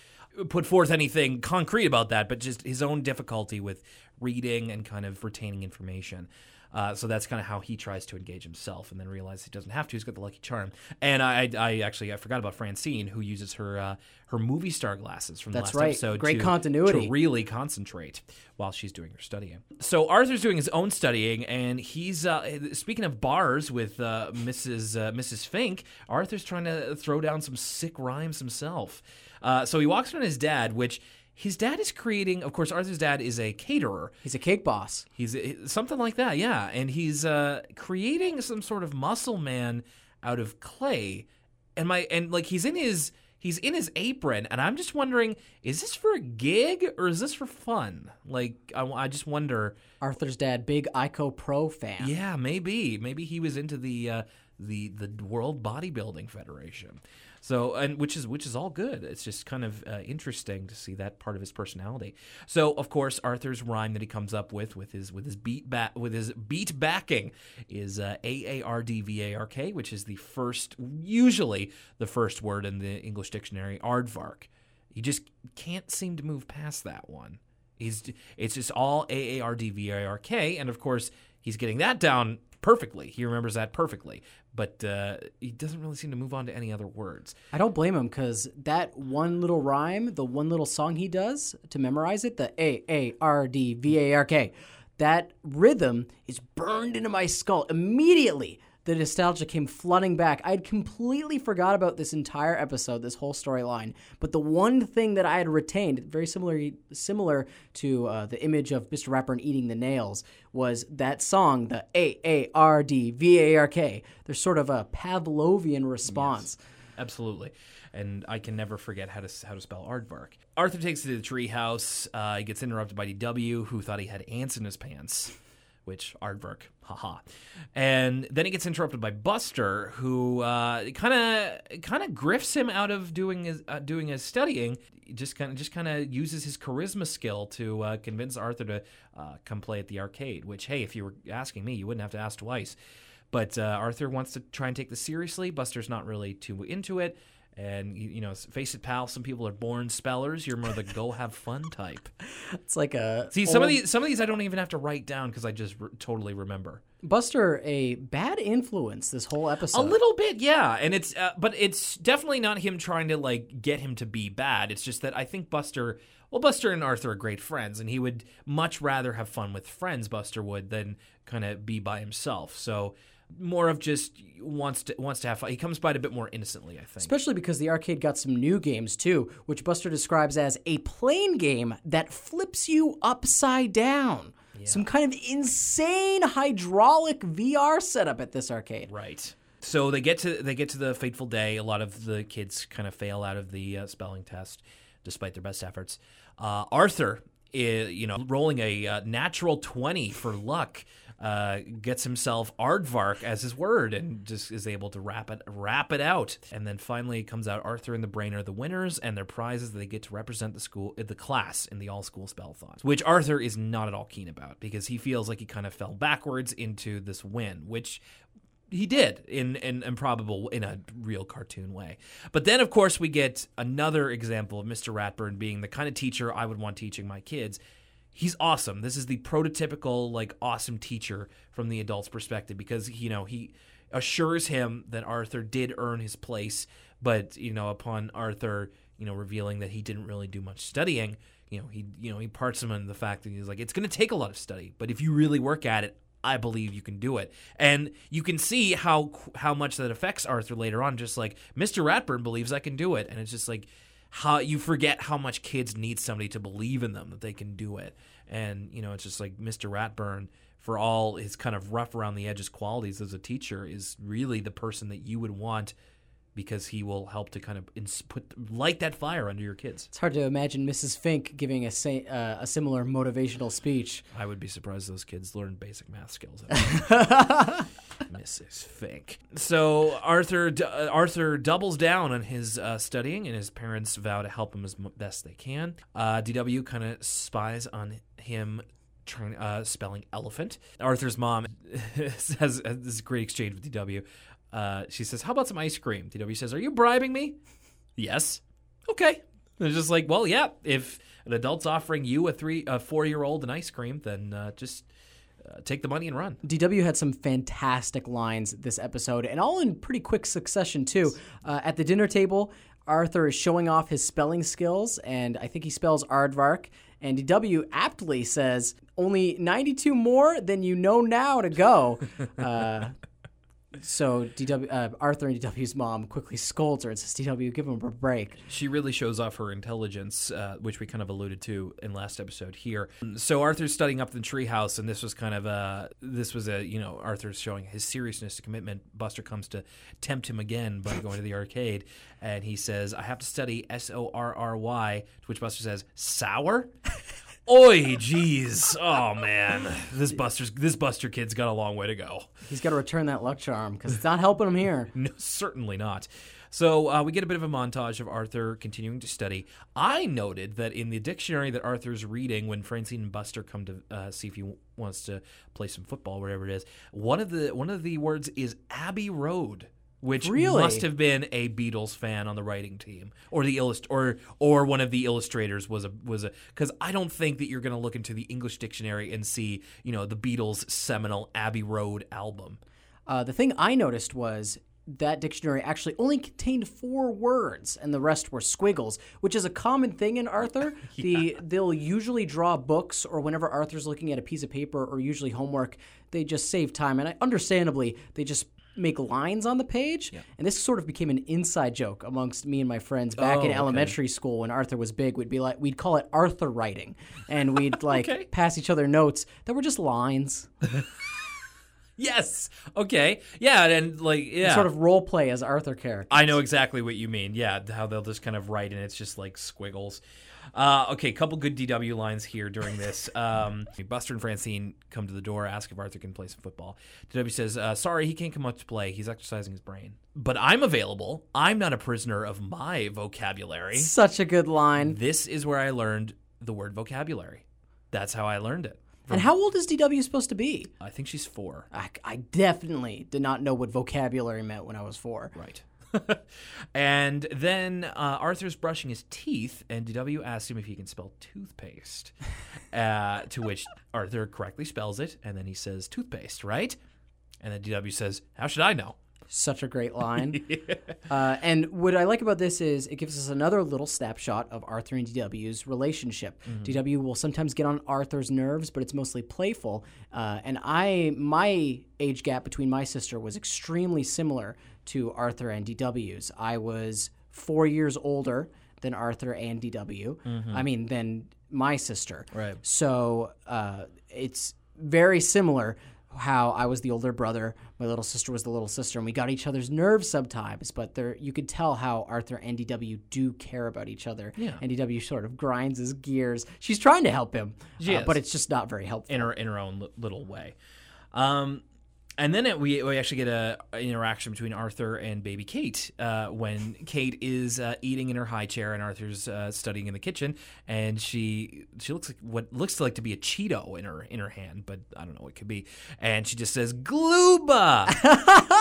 put forth anything concrete about that, but just his own difficulty with reading and kind of retaining information. Uh, so that's kind of how he tries to engage himself, and then realizes he doesn't have to. He's got the lucky charm. And I, I actually I forgot about Francine, who uses her uh, her movie star glasses from the That's last right. episode. Great to- continuity. to really concentrate while she's doing her studying. So Arthur's doing his own studying, and he's uh, speaking of bars with uh, Mrs. Uh, Mrs. Fink. Arthur's trying to throw down some sick rhymes himself. Uh, so he walks around his dad, which his dad is creating. Of course, Arthur's dad is a caterer. He's a cake boss. He's something like that, yeah. And he's uh, creating some sort of muscle man out of clay, and my and like he's in his he's in his apron, and I'm just wondering, is this for a gig or is this for fun? Like I, I just wonder. Arthur's dad, big Ico Pro fan. Yeah, maybe maybe he was into the uh, the the World Bodybuilding Federation. So and which is which is all good. It's just kind of uh, interesting to see that part of his personality. So of course Arthur's rhyme that he comes up with with his with his beat back with his beat backing is uh, A A R D V A R K, which is the first usually the first word in the English dictionary. Aardvark. You just can't seem to move past that one. He's it's just all A A R D V A R K, and of course he's getting that down perfectly. He remembers that perfectly, but uh, he doesn't really seem to move on to any other words. I don't blame him because that one little rhyme, the one little song he does to memorize it, the A A R D V A R K, that rhythm is burned into my skull immediately. The nostalgia came flooding back. I had completely forgot about this entire episode, this whole storyline. But the one thing that I had retained, very similar similar to uh, the image of Mr. Ratburn eating the nails, was that song, the A A R D V A R K. There's sort of a Pavlovian response. Absolutely. And I can never forget how to how to spell aardvark. Arthur takes it to the treehouse. Uh, he gets interrupted by DW, who thought he had ants in his pants, which aardvark, haha. And then he gets interrupted by Buster, who kind of kind of grifts him out of doing his uh, doing his studying. Just kind of just kind of uses his charisma skill to uh, convince Arthur to uh, come play at the arcade. Which, hey, if you were asking me, you wouldn't have to ask twice. But uh, Arthur wants to try and take this seriously. Buster's not really too into it. And, you, you know, face it, pal, some people are born spellers. You're more the go have fun type. It's like a See, some of these some of these I don't even have to write down because I just r- totally remember. Buster a bad influence this whole episode. A little bit, yeah, and it's uh, but it's definitely not him trying to like get him to be bad. It's just that I think Buster, well, Buster and Arthur are great friends, and he would much rather have fun with friends. Buster would than kind of be by himself. So more of just wants to wants to have fun. He comes by it a bit more innocently, I think. Especially because the arcade got some new games too, which Buster describes as a plane game that flips you upside down. Some kind of insane hydraulic VR setup at this arcade. Right. So they get to they get to the fateful day. A lot of the kids kind of fail out of the uh, spelling test, despite their best efforts. Uh, Arthur i- you know, rolling a uh, natural 20 for luck. Uh, gets himself Aardvark as his word and just is able to wrap it wrap it out. And then finally comes out Arthur and the Brain are the winners, and their prizes they get to represent the school the class in the all school spellthon. Which Arthur is not at all keen about because he feels like he kind of fell backwards into this win, which he did in an improbable in a real cartoon way. But then of course we get another example of Mr. Ratburn being the kind of teacher I would want teaching my kids. He's awesome. This is the prototypical like awesome teacher from the adult's perspective because you know, he assures him that Arthur did earn his place, but you know, upon Arthur, you know, revealing that he didn't really do much studying, you know, he you know, he parts him on the fact that he's like it's going to take a lot of study, but if you really work at it, I believe you can do it. And you can see how how much that affects Arthur later on. Just like Mr. Ratburn believes I can do it, and it's just like how you forget how much kids need somebody to believe in them that they can do it. And you know, it's just like Mr. Ratburn, for all his kind of rough around the edges qualities as a teacher, is really the person that you would want because he will help to kind of ins- put light that fire under your kids. It's hard to imagine Mrs. Fink giving a sa- uh, a similar motivational speech. I would be surprised those kids learn basic math skills. Mrs. Fink. So Arthur d- uh, Arthur doubles down on his uh, studying, and his parents vow to help him as m- best they can. Uh, DW kind of spies on him. Trying, uh, spelling elephant. Arthur's mom has, has this great exchange with DW. Uh, she says, "How about some ice cream?" DW says, "Are you bribing me?" Yes. Okay. It's just like, well, yeah. If an adult's offering you a three, a four-year-old an ice cream, then uh, just uh, take the money and run. DW had some fantastic lines this episode, and all in pretty quick succession, too. Uh, at the dinner table, Arthur is showing off his spelling skills, and I think he spells Aardvark. And DW aptly says, only 92 more than you know now to go. Uh, so DW, uh, Arthur and DW's mom quickly scolds her and says, DW, give him a break. She really shows off her intelligence, uh, which we kind of alluded to in last episode here. So Arthur's studying up in the treehouse, and this was kind of a this was a you know Arthur's showing his seriousness to commitment. Buster comes to tempt him again by going to the arcade, and he says, "I have to study S O R R Y." To which Buster says, "Sour." Oi, jeez. Oh man, this Buster's this Buster kid's got a long way to go. He's got to return that luck charm because it's not helping him here. No, certainly not. So uh, we get a bit of a montage of Arthur continuing to study. I noted that in the dictionary that Arthur's reading when Francine and Buster come to uh, see if he w- wants to play some football, whatever it is, one of the one of the words is Abbey Road. Which Really? must have been a Beatles fan on the writing team, or the illust- or or one of the illustrators was a was a because I don't think that you're going to look into the English dictionary and see you know the Beatles' seminal Abbey Road album. Uh, the thing I noticed was that dictionary actually only contained four words, and the rest were squiggles, which is a common thing in Arthur. The they'll usually draw books, or whenever Arthur's looking at a piece of paper, or usually homework, they just save time, and I, understandably, they just make lines on the page. And this sort of became an inside joke amongst me and my friends back Oh, in okay. elementary school when Arthur was big. We'd be like, we'd call it Arthur writing, and we'd like Okay. pass each other notes that were just lines, Yes. Okay. Yeah. And like, yeah. sort of role play as Arthur characters. I know exactly what you mean. Yeah. How they'll just kind of write and it's just like squiggles. Uh, okay. Couple good DW lines here during this. Um, Buster and Francine come to the door, ask if Arthur can play some football. DW says, uh, sorry, he can't come up to play. He's exercising his brain. But I'm available. I'm not a prisoner of my vocabulary. Such a good line. This is where I learned the word vocabulary. That's how I learned it. And how old is DW supposed to be? I think she's four. I, I definitely did not know what vocabulary meant when I was four. Right. and then uh, Arthur's brushing his teeth, and DW asks him if he can spell toothpaste. uh, to which Arthur correctly spells it, and then he says toothpaste, right? And then DW says, How should I know? Such a great line. uh, and what I like about this is it gives us another little snapshot of Arthur and DW's relationship. DW will sometimes get on Arthur's nerves, but it's mostly playful. Uh, and I, my age gap between my sister was extremely similar to Arthur and DW's. I was four years older than Arthur and DW. I mean, than my sister. Right. So uh, it's very similar. how I was the older brother, my little sister was the little sister, and we got each other's nerves sometimes. But there, you could tell how Arthur and DW do care about each other. Yeah. And DW sort of grinds his gears. She's trying to help him, uh, but it's just not very helpful. in her in her own li- little way. Um, and then it, we we actually get a an interaction between Arthur and baby Kate uh, when Kate is uh, eating in her high chair and Arthur's uh, studying in the kitchen, and she she looks like what looks like to be a Cheeto in her in her hand, but I don't know what it could be, and she just says Gluba,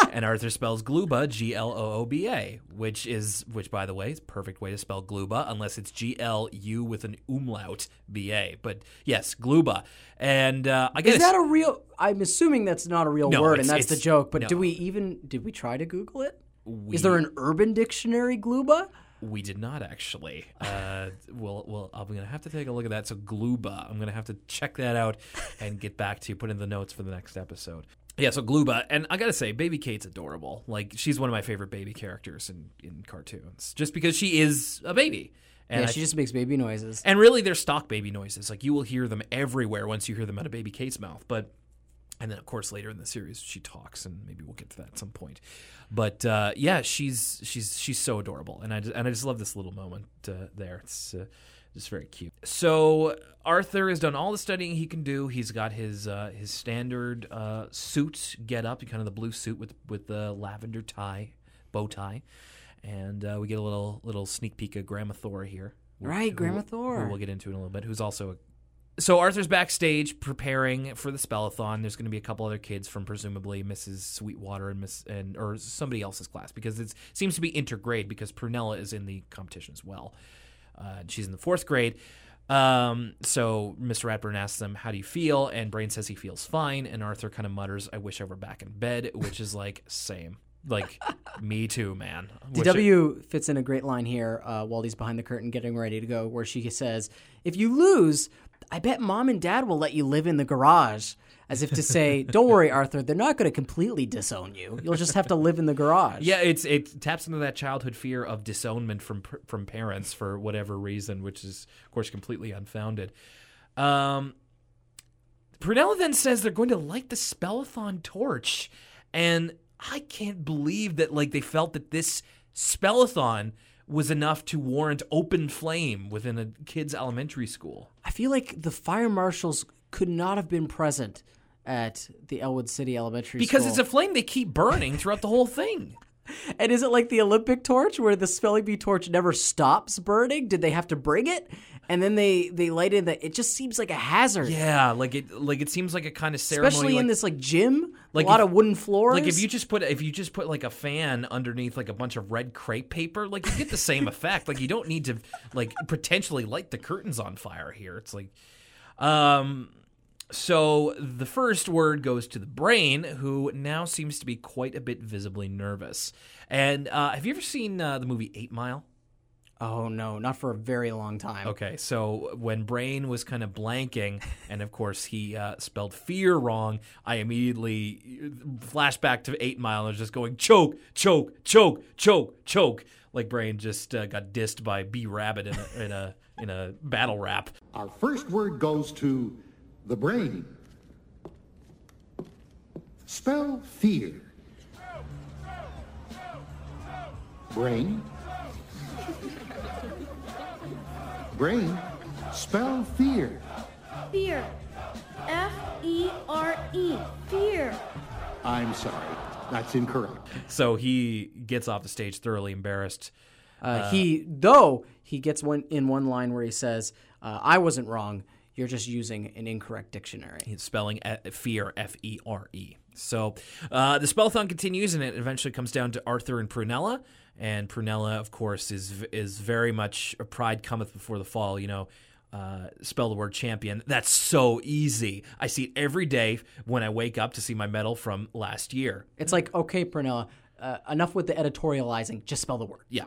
and Arthur spells Gluba G L O O B A, which is which by the way is a perfect way to spell Gluba unless it's G L U with an umlaut B A, but yes Gluba, and uh, I guess Is that a real? I'm assuming that's not a real No, word, and that's the joke. But no. do we even did we try to Google it? Is We- there an Urban Dictionary Gluba? We did not actually. Uh, well, well, I'm gonna have to take a look at that. So Gluba, I'm gonna have to check that out and get back to you. Put in the notes for the next episode. Yeah, so Gluba, and I gotta say, Baby Kate's adorable. Like she's one of my favorite baby characters in in cartoons, just because she is a baby. And yeah, I she just makes baby noises. and really, they're stock baby noises. Like you will hear them everywhere once you hear them out of Baby Kate's mouth. But and then, of course, later in the series, she talks, and maybe we'll get to that at some point. But uh, yeah, she's she's she's so adorable, and I just, and I just love this little moment uh, there. It's uh, just very cute. So Arthur has done all the studying he can do. He's got his uh, his standard uh, suit get up, kind of the blue suit with with the lavender tie, bow tie, and uh, we get a little little sneak peek of Grandma Thor here. Right, who- Grandma who Thor. we'll get into in a little bit. Who's also a so Arthur's backstage preparing for the spellathon. There's going to be a couple other kids from presumably Mrs. Sweetwater and Miss and or somebody else's class because it seems to be intergrade because Prunella is in the competition as well. Uh, she's in the fourth grade. Um, so Mr. Ratburn asks them, "How do you feel?" And Brain says he feels fine. And Arthur kind of mutters, "I wish I were back in bed," which is like same. Like me too, man. DW fits in a great line here uh, while he's behind the curtain getting ready to go, where she says, If you lose, I bet mom and dad will let you live in the garage. As if to say, Don't worry, Arthur, they're not going to completely disown you. You'll just have to live in the garage. Yeah, it's it taps into that childhood fear of disownment from from parents for whatever reason, which is of course completely unfounded. Um, Prunella then says they're going to light the spellathon torch, and I can't believe that like they felt that this spellathon was enough to warrant open flame within a kid's elementary school. I feel like the fire marshals could not have been present at the Elwood City Elementary School. Because School. it's a flame they keep burning throughout the whole thing. And is it like the Olympic torch where the spelling bee torch never stops burning? Did they have to bring it? And then they they light it. That it just seems like a hazard, Yeah, like it like it seems like a kind of ceremony especially like, in this like gym. Like a lot if- of wooden floors. Like if you just put if you just put like a fan underneath like a bunch of red crepe paper, like you get the same effect. Like you don't need to like potentially light the curtains on fire here. It's like um so the first word goes to the brain, who now seems to be quite a bit visibly nervous. And uh, have you ever seen uh, the movie Eight Mile? oh no, not for a very long time. Okay, so when Brain was kind of blanking, and of course he uh, spelled fear wrong, I immediately flashed back to Eight Mile and was just going choke, choke, choke, choke, choke, like Brain just uh, got dissed by B Rabbit in a, in a in a battle rap. Our first word goes to the brain. Spell fear. Brain. Brain. Spell fear. Fear. F E R E. Fear. I'm sorry. That's incorrect. So he gets off the stage thoroughly embarrassed. Uh, he though he gets one in one line where he says, uh, "I wasn't wrong. You're just using an incorrect dictionary." He's spelling fear F E R E. So uh, the spellathon continues, and it eventually comes down to Arthur and Prunella. And Prunella, of course, is is very much a pride cometh before the fall. You know, uh, spell the word champion. That's so easy. I see it every day when I wake up to see my medal from last year. It's like, okay, Prunella, uh, enough with the editorializing. Just spell the word. Yeah.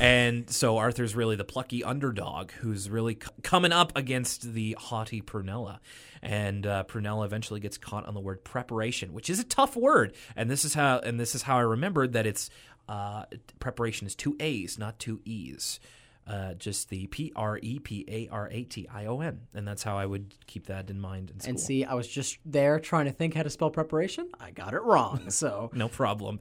And so Arthur's really the plucky underdog who's really c- coming up against the haughty Prunella. And uh, Prunella eventually gets caught on the word preparation, which is a tough word. And this is how and this is how I remembered that it's uh, preparation is two A's, not two E's. Uh, just the P R E P A R A T I O N, and that's how I would keep that in mind in. And see, I was just there trying to think how to spell preparation. I got it wrong. So no problem,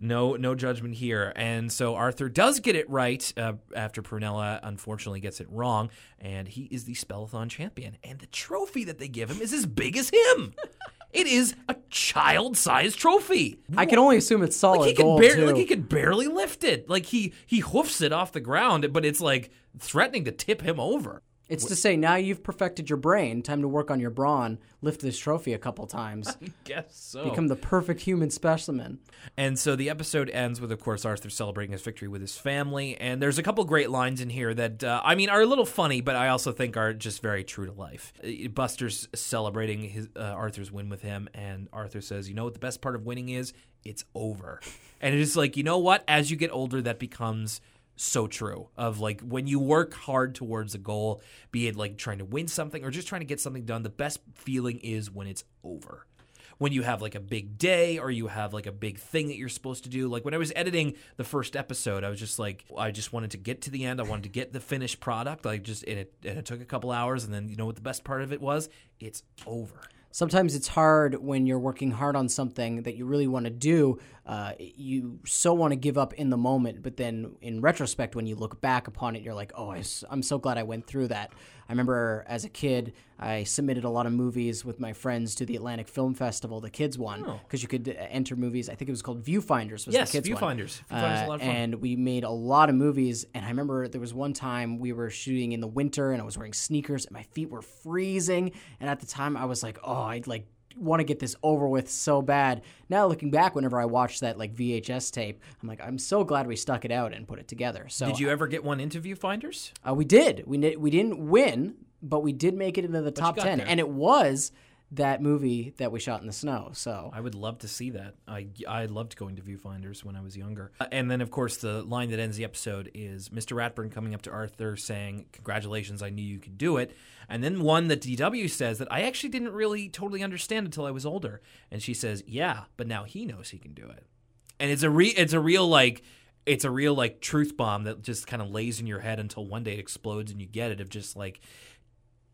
no no judgment here. And so Arthur does get it right uh, after Prunella unfortunately gets it wrong, and he is the spellathon champion. And the trophy that they give him is as big as him. it is a child-sized trophy. I can only assume it's solid like he could barely, like he could barely lift it. Like he he hoofs it off the ground, but it's like threatening to tip him over. It's to say now you've perfected your brain. Time to work on your brawn. Lift this trophy a couple times. I Guess so. Become the perfect human specimen. And so the episode ends with, of course, Arthur celebrating his victory with his family. And there's a couple great lines in here that, uh, I mean, are a little funny, but I also think are just very true to life. Uh, Buster's celebrating his uh, Arthur's win with him, and Arthur says, "You know what the best part of winning is? It's over." and it is like, you know what? As you get older, that becomes so true of like when you work hard towards a goal be it like trying to win something or just trying to get something done the best feeling is when it's over when you have like a big day or you have like a big thing that you're supposed to do. Like when I was editing the first episode, I was just like, I just wanted to get to the end. I wanted to get the finished product. Like just, and it, and it took a couple hours. And then you know what the best part of it was? It's over. Sometimes it's hard when you're working hard on something that you really want to do. Uh, you so want to give up in the moment, but then in retrospect, when you look back upon it, you're like, oh, I, am so glad I went through that. I remember as a kid, I submitted a lot of movies with my friends to the Atlantic Film Festival, the kids one, because you could uh, enter movies. I think it was called Viewfinders. Was Yes, the kids one. Viewfinders. Viewfinders is a lot of fun. And we made a lot of movies. And I remember there was one time we were shooting in the winter, and I was wearing sneakers, and my feet were freezing. And at the time, I was like, oh, I'd like want to get this over with so bad. Now looking back, whenever I watch that like VHS tape, I'm like, I'm so glad we stuck it out and put it together. So Did you ever get one into Viewfinders? uh, we did. We. We didn't win, but we did make it into the top ten, there. and it was that movie that we shot in the snow. So I would love to see that. I I loved going to viewfinders when I was younger. Uh, And then of course the line that ends the episode is Mr. Ratburn coming up to Arthur saying, "Congratulations, I knew you could do it." And then one that DW says that I actually didn't really totally understand until I was older. And she says, "Yeah, but now he knows he can do it." And it's a re it's a real like it's a real like truth bomb that just kind of lays in your head until one day it explodes and you get it of just like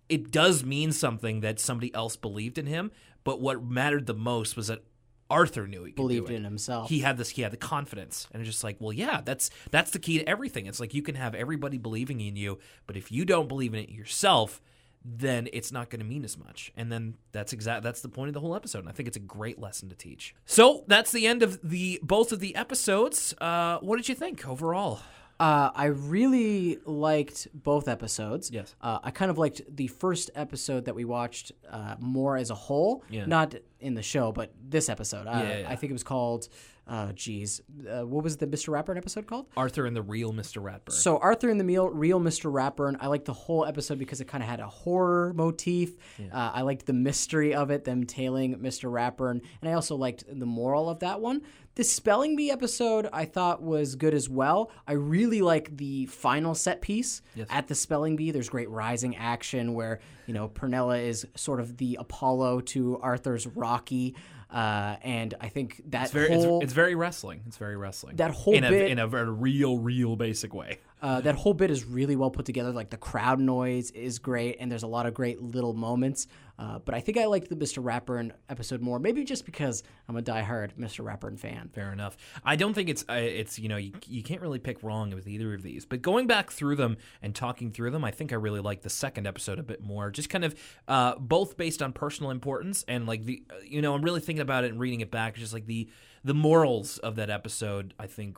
it does mean something that somebody else believed in him, but what mattered the most was that Arthur knew he believed in himself. He had this. He had the confidence, and it's just like, well, yeah, that's that's the key to everything. It's like you can have everybody believing in you, but if you don't believe in it yourself, then it's not going to mean as much. And then that's exact. That's the point of the whole episode. And I think it's a great lesson to teach. So that's the end of the both of the episodes. Uh, what did you think overall? Uh, I really liked both episodes. Yes. Uh, I kind of liked the first episode that we watched uh, more as a whole, Yeah. not in the show, but this episode. Uh, Yeah, yeah. I think it was called, uh, geez, uh, what was the Mr. Rapper episode called? Arthur and the real Mr. Ratburn. So Arthur and the Meal, real Mr. Ratburn. I liked the whole episode because it kind of had a horror motif. Uh, I liked the mystery of it, them tailing Mr. Ratburn, and I also liked the moral of that one. The spelling bee episode I thought was good as well. I really like the final set piece at the spelling bee. There's great rising action where you know Prunella is sort of the Apollo to Arthur's Rocky. Uh, and I think that It's very, whole it's, it's very wrestling. It's very wrestling. That whole in a, bit- in a very real, real basic way. Uh, that whole bit is really well put together. Like the crowd noise is great, and there's a lot of great little moments. Uh, but I think I liked the Mr. Ratburn episode more, maybe just because I'm a diehard Mr. Ratburn fan. Fair enough. I don't think it's uh, it's you know you, you can't really pick wrong with either of these. But going back through them and talking through them, I think I really like the second episode a bit more. Just kind of uh, both based on personal importance and like the uh, you know I'm really thinking about it and reading it back. Just like the the morals of that episode, I think,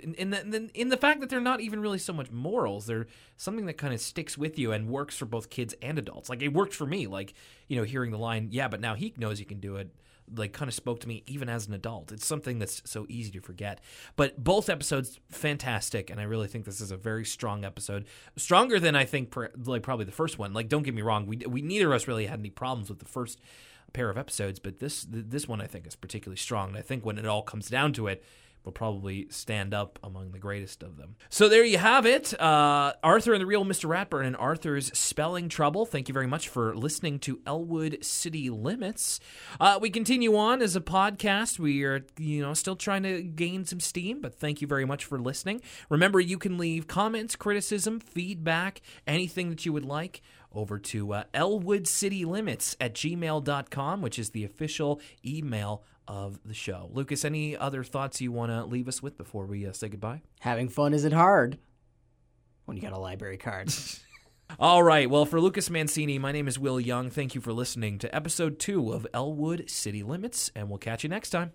in, in, the, in the fact that they're not even really so much morals. They're something that kind of sticks with you and works for both kids and adults. Like it worked for me. Like you know, hearing the line, "Yeah, but now he knows he can do it." like kind of spoke to me even as an adult. It's something that's so easy to forget. But both episodes fantastic and I really think this is a very strong episode. Stronger than I think like probably the first one. Like don't get me wrong, we we neither of us really had any problems with the first pair of episodes, but this this one I think is particularly strong. And I think when it all comes down to it, will probably stand up among the greatest of them. So there you have it. Uh, Arthur and the Real Mr. Ratburn and Arthur's Spelling Trouble. Thank you very much for listening to Elwood City Limits. Uh, we continue on as a podcast. We are, you know, still trying to gain some steam, but thank you very much for listening. Remember, you can leave comments, criticism, feedback, anything that you would like over to uh, elwoodcitylimits at gmail.com, which is the official email of the show. Lucas, any other thoughts you want to leave us with before we uh, say goodbye? Having fun isn't hard when you got a library card. All right. Well, for Lucas Mancini, my name is Will Young. Thank you for listening to episode two of Elwood City Limits, and we'll catch you next time.